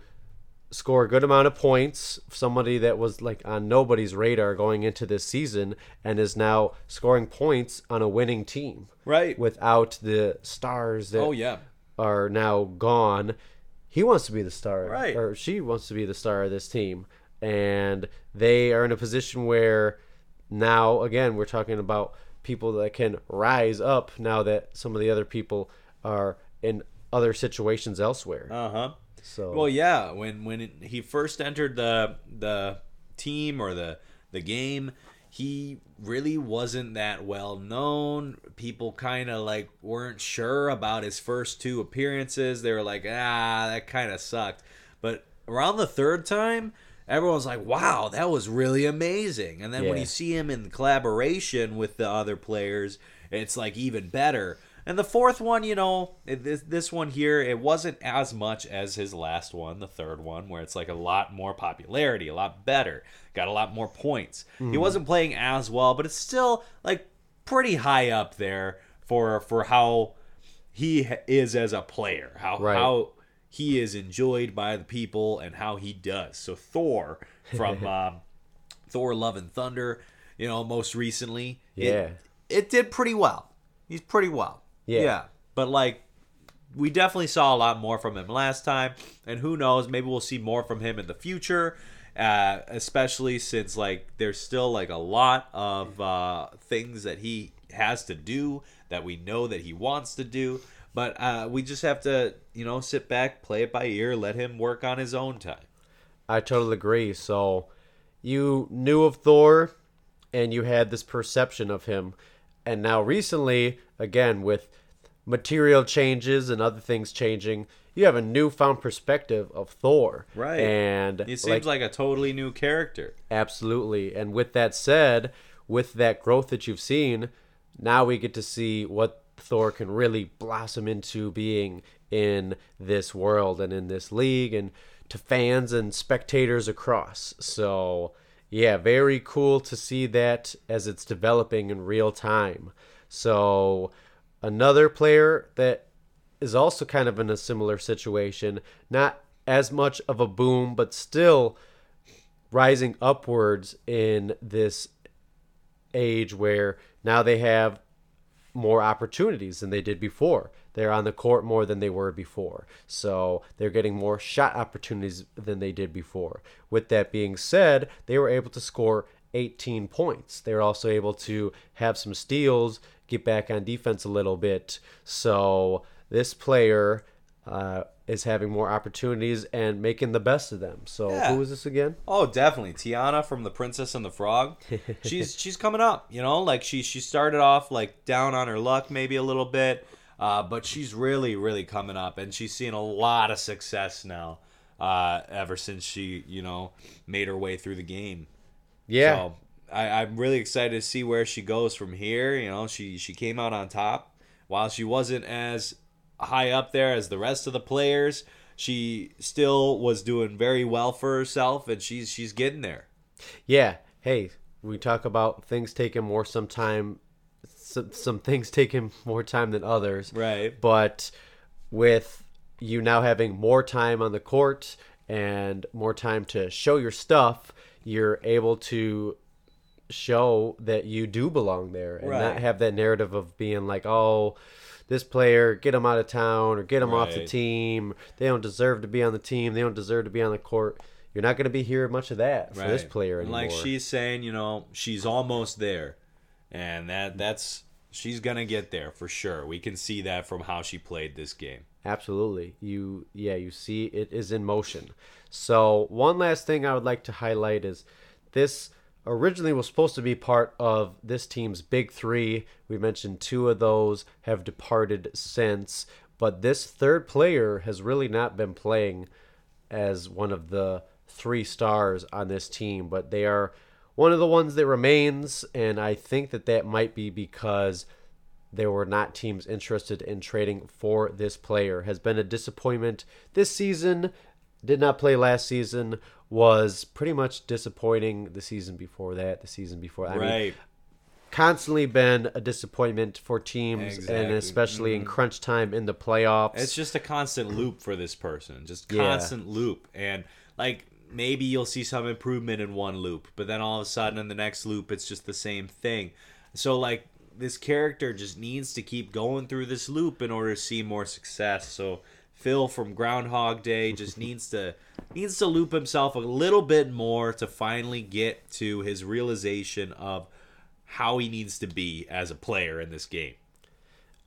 score a good amount of points. Somebody that was like on nobody's radar going into this season and is now scoring points on a winning team Right. without the stars that Oh yeah. are now gone. He wants to be the star, Right. Or she wants to be the star of this team, and they are in a position where now, again, we're talking about people that can rise up now that some of the other people are in other situations elsewhere. Uh huh. So, Well, yeah. When when it, he first entered the the team or the the game, he really wasn't that well known. People kind of like weren't sure about his first two appearances. They were like, ah, that kind of sucked. But around the third time, everyone's like, wow, that was really amazing. And then when you see him in collaboration with the other players, it's like even better. And the fourth one, you know, this this one here, it wasn't as much as his last one, the third one, where it's like a lot more popularity, a lot better, got a lot more points. He wasn't playing as well, but it's still like pretty high up there for for how he is as a player, how Right. how he is enjoyed by the people, and how he does. So Thor from (laughs) um, Thor: Love and Thunder, you know, most recently, it- Yeah. it did pretty well. He's pretty well. Yeah. But like we definitely saw a lot more from him last time, and who knows, maybe we'll see more from him in the future. Uh, especially since like there's still like a lot of uh, things that he has to do that we know that he wants to do, but uh, we just have to you know sit back, play it by ear, let him work on his own time. I totally agree. So you knew of Thor and you had this perception of him. And now recently, again, with material changes and other things changing, you have a newfound perspective of Thor. Right. And He seems like, a totally new character. Absolutely. And with that said, with that growth that you've seen, now we get to see what Thor can really blossom into being in this world and in this league and to fans and spectators across. So, yeah, very cool to see that as it's developing in real time. So, another player that is also kind of in a similar situation, not as much of a boom, but still rising upwards in this age where now they have more opportunities than they did before. They're on the court more than they were before. So they're getting more shot opportunities than they did before. With that being said, they were able to score 18 points. They were also able to have some steals, get back on defense a little bit. So this player uh, is having more opportunities and making the best of them. So Yeah. who is this again? Oh, definitely. Tiana from The Princess and the Frog. (laughs) She's she's coming up, you know? Like she she started off like down on her luck maybe a little bit, uh, but she's really really coming up and she's seeing a lot of success now. Uh, ever since she, you know, made her way through the game. Yeah. So I, I'm really excited to see where she goes from here. You know, she she came out on top. While she wasn't as high up there as the rest of the players, she still was doing very well for herself, and she's she's getting there. Yeah. Hey, we talk about things taking more some time, some, some things (laughs) taking more time than others. Right. But with you now having more time on the court and more time to show your stuff, you're able to show that you do belong there and not have that narrative of being like, oh, this player, get him out of town or get him off the team. They don't deserve to be on the team. They don't deserve to be on the court. You're not going to be hearing much of that for this Right. player And anymore. Like she's saying, you know, she's almost there, and that that's she's gonna get there for sure. We can see that from how she played this game. Absolutely. You yeah, you see it is in motion. So, one last thing I would like to highlight is this originally was supposed to be part of this team's big 3. We mentioned two of those have departed since, but this third player has really not been playing as one of the three stars on this team, but they are one of the ones that remains, and I think that that might be because there were not teams interested in trading for this player. Has been a disappointment this season. Did not play last season. Was pretty much disappointing the season before that. The season before. I mean, right. constantly been a disappointment for teams, Exactly. and especially in mm-hmm. crunch time in the playoffs. It's just a constant loop for this person. Just Yeah. constant loop. And like maybe you'll see some improvement in one loop, but then all of a sudden in the next loop it's just the same thing. So like this character just needs to keep going through this loop in order to see more success. So Phil from Groundhog Day just (laughs) needs to needs to loop himself a little bit more to finally get to his realization of how he needs to be as a player in this game.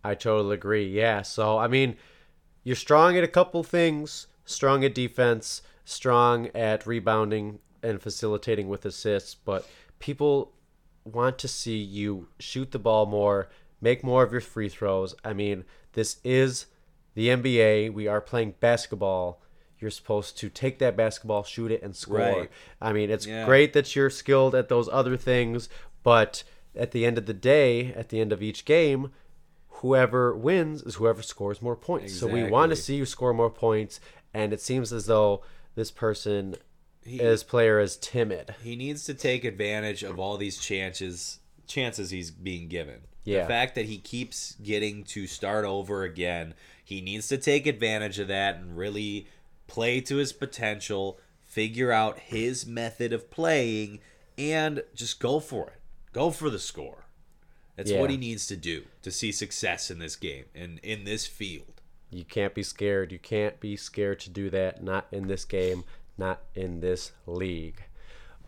I totally agree. Yeah. So, I mean, you're strong at a couple things strong at defense, strong at rebounding and facilitating with assists, but people want to see you shoot the ball more, make more of your free throws. I mean, this is the NBA. We are playing basketball. You're supposed to take that basketball, shoot it, and score. Right. I mean, it's Yeah. great that you're skilled at those other things, but at the end of the day, at the end of each game, whoever wins is whoever scores more points. So we want to see you score more points, and it seems as though this person, He- this player, is timid. he needs to take advantage of all these chances chances he's being given. Yeah. The fact that he keeps getting to start over again, he needs to take advantage of that and really play to his potential, figure out his method of playing and just go for it. Go for the score. That's what he needs to do to see success in this game and in this field. You can't be scared. You can't be scared to do that. Not in this game. Not in this league.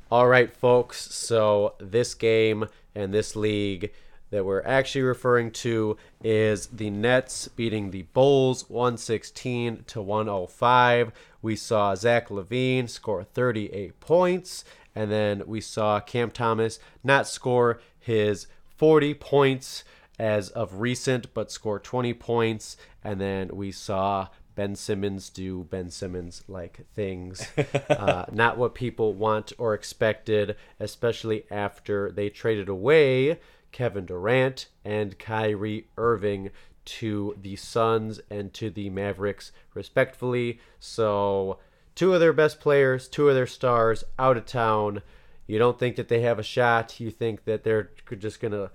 All right, folks. So this game and this league that we're actually referring to is the Nets beating the Bulls 116 to 105. We saw Zach LaVine score 38 points, and then we saw Cam Thomas not score his 40 points as of recent, but score 20 points. And then we saw Ben Simmons do Ben Simmons like things. (laughs) uh, not what people want or expected, especially after they traded away Kevin Durant and Kyrie Irving to the Suns and to the Mavericks, respectfully. So, two of their best players, two of their stars out of town. You don't think that they have a shot. You think that they're just going to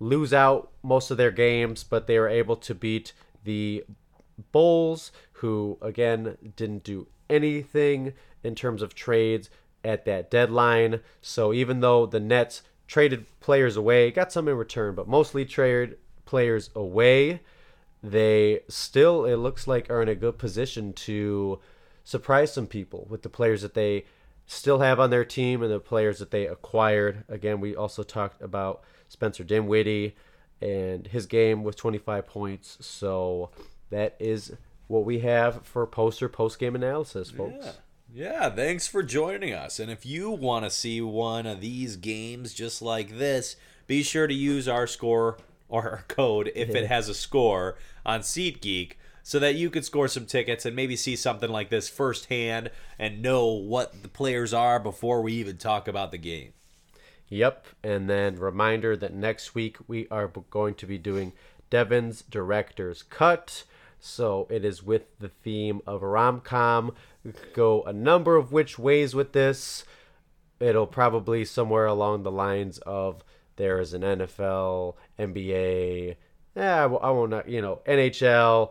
lose out most of their games, but they were able to beat the Bulls, who again didn't do anything in terms of trades. at that deadline. So even though the Nets traded players away, got some in return, but mostly traded players away, they still, it looks like, are in a good position to surprise some people with the players that they still have on their team and the players that they acquired. Again, we also talked about Spencer Dinwiddie and his game with 25 points. So that is what we have for poster post game analysis, folks. Yeah. Yeah, thanks for joining us. And if you want to see one of these games just like this, be sure to use our score or our (laughs) code if it (laughs) has a score on SeatGeek so that you could score some tickets and maybe see something like this firsthand and know what the players are before we even talk about the game. Yep. And then reminder that next week we are going to be doing Devin's Director's Cut. So it is with the theme of rom com. We could go a number of which ways with this. It'll probably somewhere along the lines of there is an NFL, NBA, yeah, I won't, you know, NHL,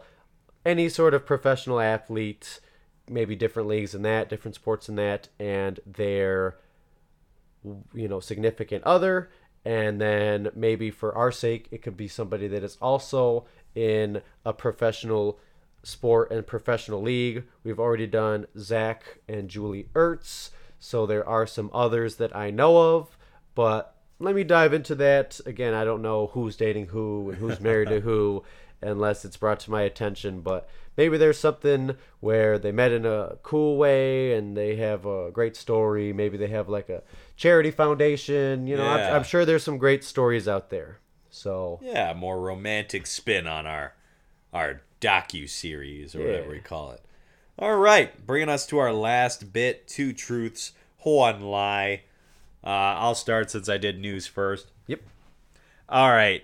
any sort of professional athlete, maybe different leagues in that, different sports in that, and their you know significant other. And then maybe for our sake it could be somebody that is also in a professional sport and professional league. We've already done zach and julie ertz so there are some others that i know of but let me dive into that. Again i don't know who's dating who and who's married to (laughs) who unless it's brought to my attention but maybe there's something where they met in a cool way and they have a great story maybe they have like a charity foundation you know Yeah. I'm, I'm sure there's some great stories out there so Yeah, more romantic spin on our our docu series or whatever we call it. All right, bringing us to our last bit: two truths, one lie. Uh, I'll start since I did news first. yep All right.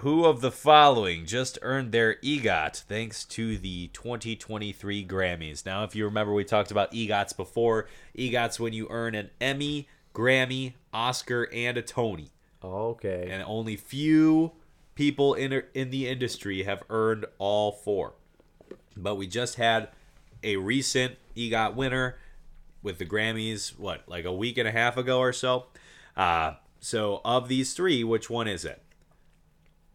Who of the following just earned their EGOT thanks to the 2023 Grammys? Now, if you remember, we talked about EGOTs before. EGOTs when you earn an Emmy, Grammy, Oscar, and a Tony okay and only few people in in the industry have earned all four. But we just had a recent EGOT winner with the Grammys, what, like a week and a half ago or so. Uh, so of these three, which one is it?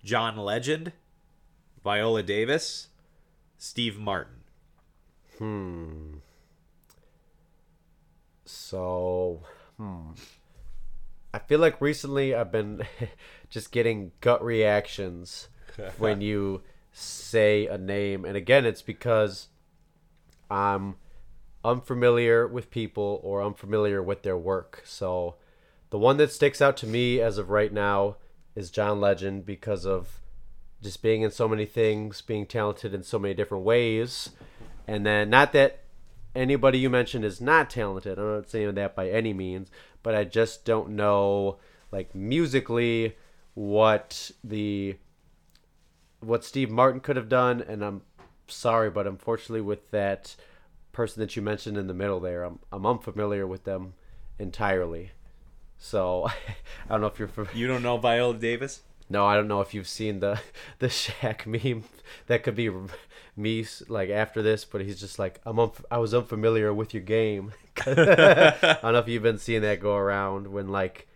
John Legend, Viola Davis, Steve Martin. Hmm. So, hmm. I feel like recently I've been (laughs) just getting gut reactions (laughs) when you say a name. And again, it's because I'm unfamiliar with people or unfamiliar with their work. So, the one that sticks out to me as of right now is John Legend because of just being in so many things, being talented in so many different ways. And then, not that anybody you mentioned is not talented. I'm not saying that by any means, but I just don't know, like musically, what the what Steve Martin could have done. And I'm sorry, but unfortunately, with that person that you mentioned in the middle there, I'm I'm unfamiliar with them entirely. So (laughs) I don't know if you're. Fam- You don't know Viola Davis? no, I don't know if you've seen the (laughs) the Shaq meme. That could be me like after this, but he's just like I'm. Unf- I was unfamiliar with your game. (laughs) I don't know if you've been seeing that go around when like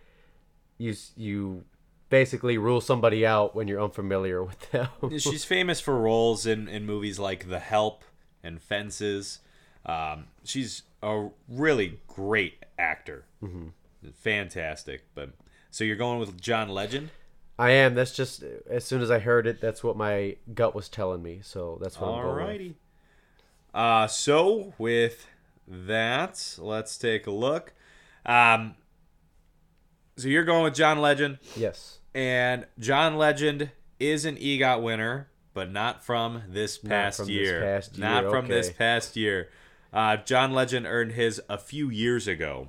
you you basically rule somebody out when you're unfamiliar with them. She's famous for roles in, in movies like The Help and Fences. Um, she's a really great actor. Mm-hmm. Fantastic. But so you're going with John Legend? I am. That's just as soon as I heard it, that's what my gut was telling me. So that's what I'm going with. Uh, so with that, let's take a look. Um, so you're going with John Legend, Yes. and John Legend is an EGOT winner, but not from this past not from this past year. Not year, from this past year. Uh, John Legend earned his a few years ago.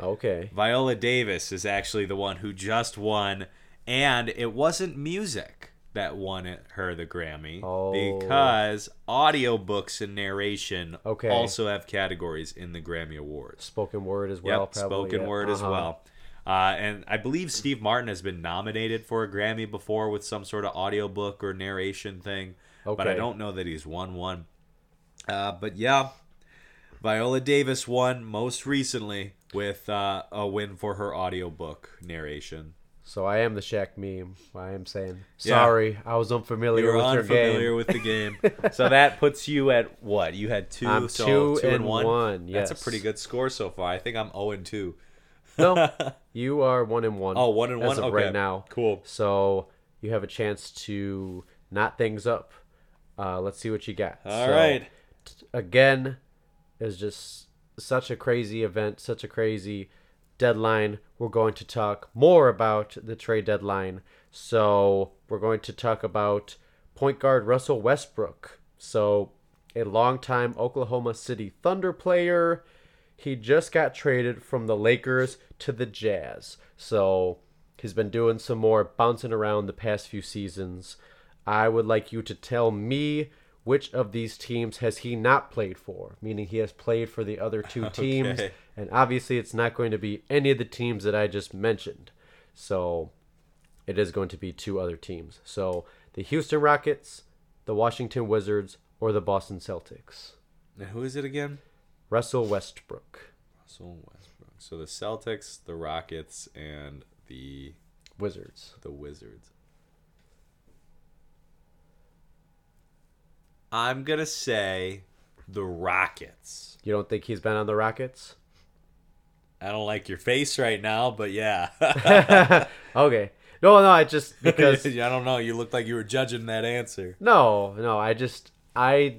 Okay. Viola Davis is actually the one who just won, and it wasn't music that won it, her the Grammy Oh. because audiobooks and narration Okay. also have categories in the Grammy Awards. Spoken word as well. yep, probably. spoken word as Uh-huh. well. Uh, and I believe Steve Martin has been nominated for a Grammy before with some sort of audiobook or narration thing, but I don't know that he's won one. Uh, but yeah, Viola Davis won most recently with uh, a win for her audiobook narration. So I am the Shaq meme. I am saying Yeah. sorry. I was unfamiliar You were with your unfamiliar game. with the game, (laughs) so that puts you at what? You had 2 I'm so two two and and one. one, That's a pretty good score so far. I think I'm zero and two. no, (laughs) you are one and one. Oh, one and one? Okay. right now. Cool. So you have a chance to knot things up. Uh, let's see what you got. All So, right. t- Again, is just such a crazy event, such a crazy deadline. We're going to talk more about the trade deadline. So we're going to talk about point guard Russell Westbrook. So a longtime Oklahoma City Thunder player. He just got traded from the Lakers to the Jazz. So he's been doing some more bouncing around the past few seasons. I would like you to tell me which of these teams has he not played for, meaning he has played for the other two (laughs) teams. Okay. And obviously, it's not going to be any of the teams that I just mentioned. So it is going to be two other teams. So the Houston Rockets, the Washington Wizards, or the Boston Celtics. Now, who is it again? Russell Westbrook, Russell Westbrook. So the Celtics, the Rockets, and the Wizards. the Wizards. I'm gonna say the Rockets. You don't think he's been on the Rockets? I don't like your face right now, but yeah. (laughs) Okay. No, no, I just (laughs) because I don't know. You looked like you were judging that answer. no, no, I just I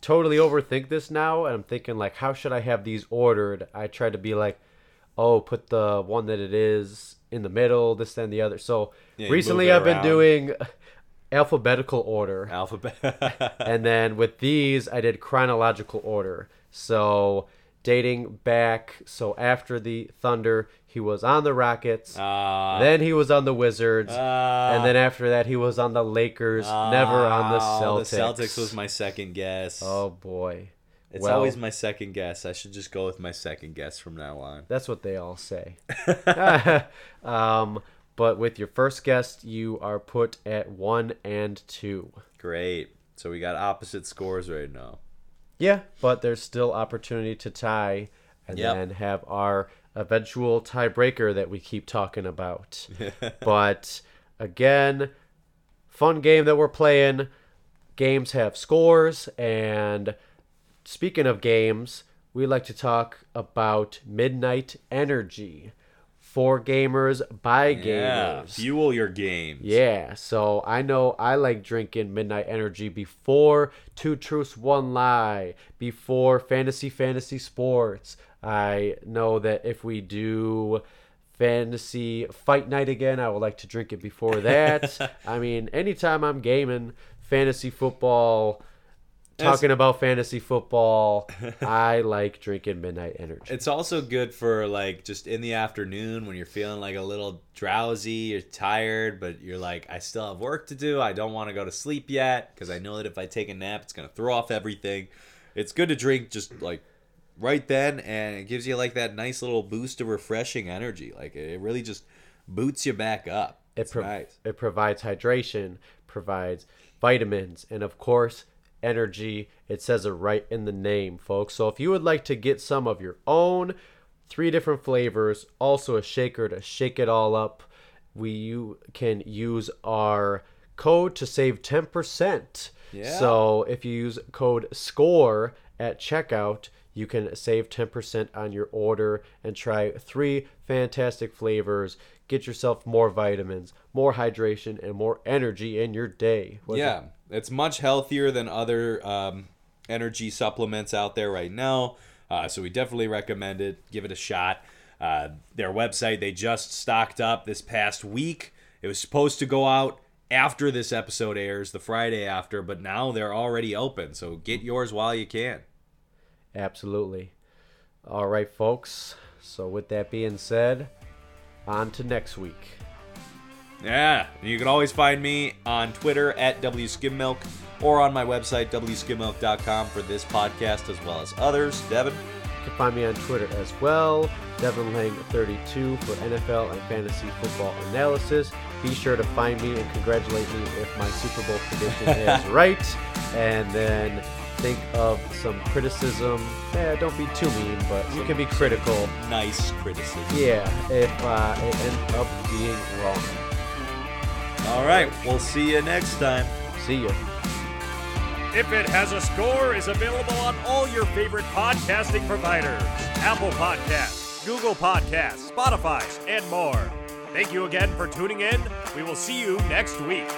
totally overthink this now, and I'm thinking like, how should I have these ordered? I try to be like, oh, put the one that it is in the middle, this then the other. So Yeah, recently, I've been doing alphabetical order. Alphabet. (laughs) and then with these i did chronological order so dating back so after the thunder he was on the rockets Ah. then he was on the wizards Ah. and then after that he was on the lakers never on the celtics The Celtics was my second guess. oh boy it's well, always my second guess. I should just go with my second guess from now on. that's what they all say (laughs) (laughs) um, but with your first guest you are put at one and two Great. So we got opposite scores right now. Yeah, but there's still opportunity to tie and Yep. then have our eventual tiebreaker that we keep talking about. (laughs) but again, fun game that we're playing. Games have scores, and speaking of games, we like to talk about Midnight Energy. For gamers, by Yeah. gamers. Fuel your games. Yeah, so I know I like drinking Midnight Energy before Two Truths, One Lie, before Fantasy Fantasy Sports. I know that if we do Fantasy Fight Night again, I would like to drink it before that. (laughs) I mean, anytime I'm gaming fantasy football, talking about fantasy football, (laughs) I like drinking Midnight Energy. It's also good for like just in the afternoon when you're feeling like a little drowsy, you're tired, but you're like, I still have work to do. I don't want to go to sleep yet because I know that if I take a nap, it's gonna throw off everything. It's good to drink just like right then, and it gives you like that nice little boost of refreshing energy. Like it really just boots you back up. It, pro- nice. it provides hydration, provides vitamins, and of course, energy. It says it right in the name, folks. So if you would like to get some of your own, three different flavors, also a shaker to shake it all up, we you can use our code to save 10%. Yeah. So if you use code SCORE at checkout, you can save 10% on your order and try three fantastic flavors. Get yourself more vitamins, more hydration, and more energy in your day. Yeah, it's much healthier than other um, energy supplements out there right now. Uh, so we definitely recommend it. Give it a shot. Uh, their website they just stocked up this past week. It was supposed to go out after this episode airs, the Friday after, but now they're already open. So get yours while you can. Absolutely. All right, folks. So with that being said, on to next week. Yeah, you can always find me on Twitter at WSkymmilk or on my website, WSkymmilk.com, for this podcast as well as others. Devin? You can find me on Twitter as well, Devin Lange 32 for NFL and fantasy football analysis. Be sure to find me and congratulate me if my Super Bowl prediction (laughs) is right. And then think of some criticism. Eh, don't be too mean, but you can be critical. Nice criticism. Yeah, if uh, it ends up being wrong. All right, we'll see you next time. See you. If It Has a Score is available on all your favorite podcasting providers Apple Podcasts, Google Podcasts, Spotify, and more. Thank you again for tuning in. We will see you next week.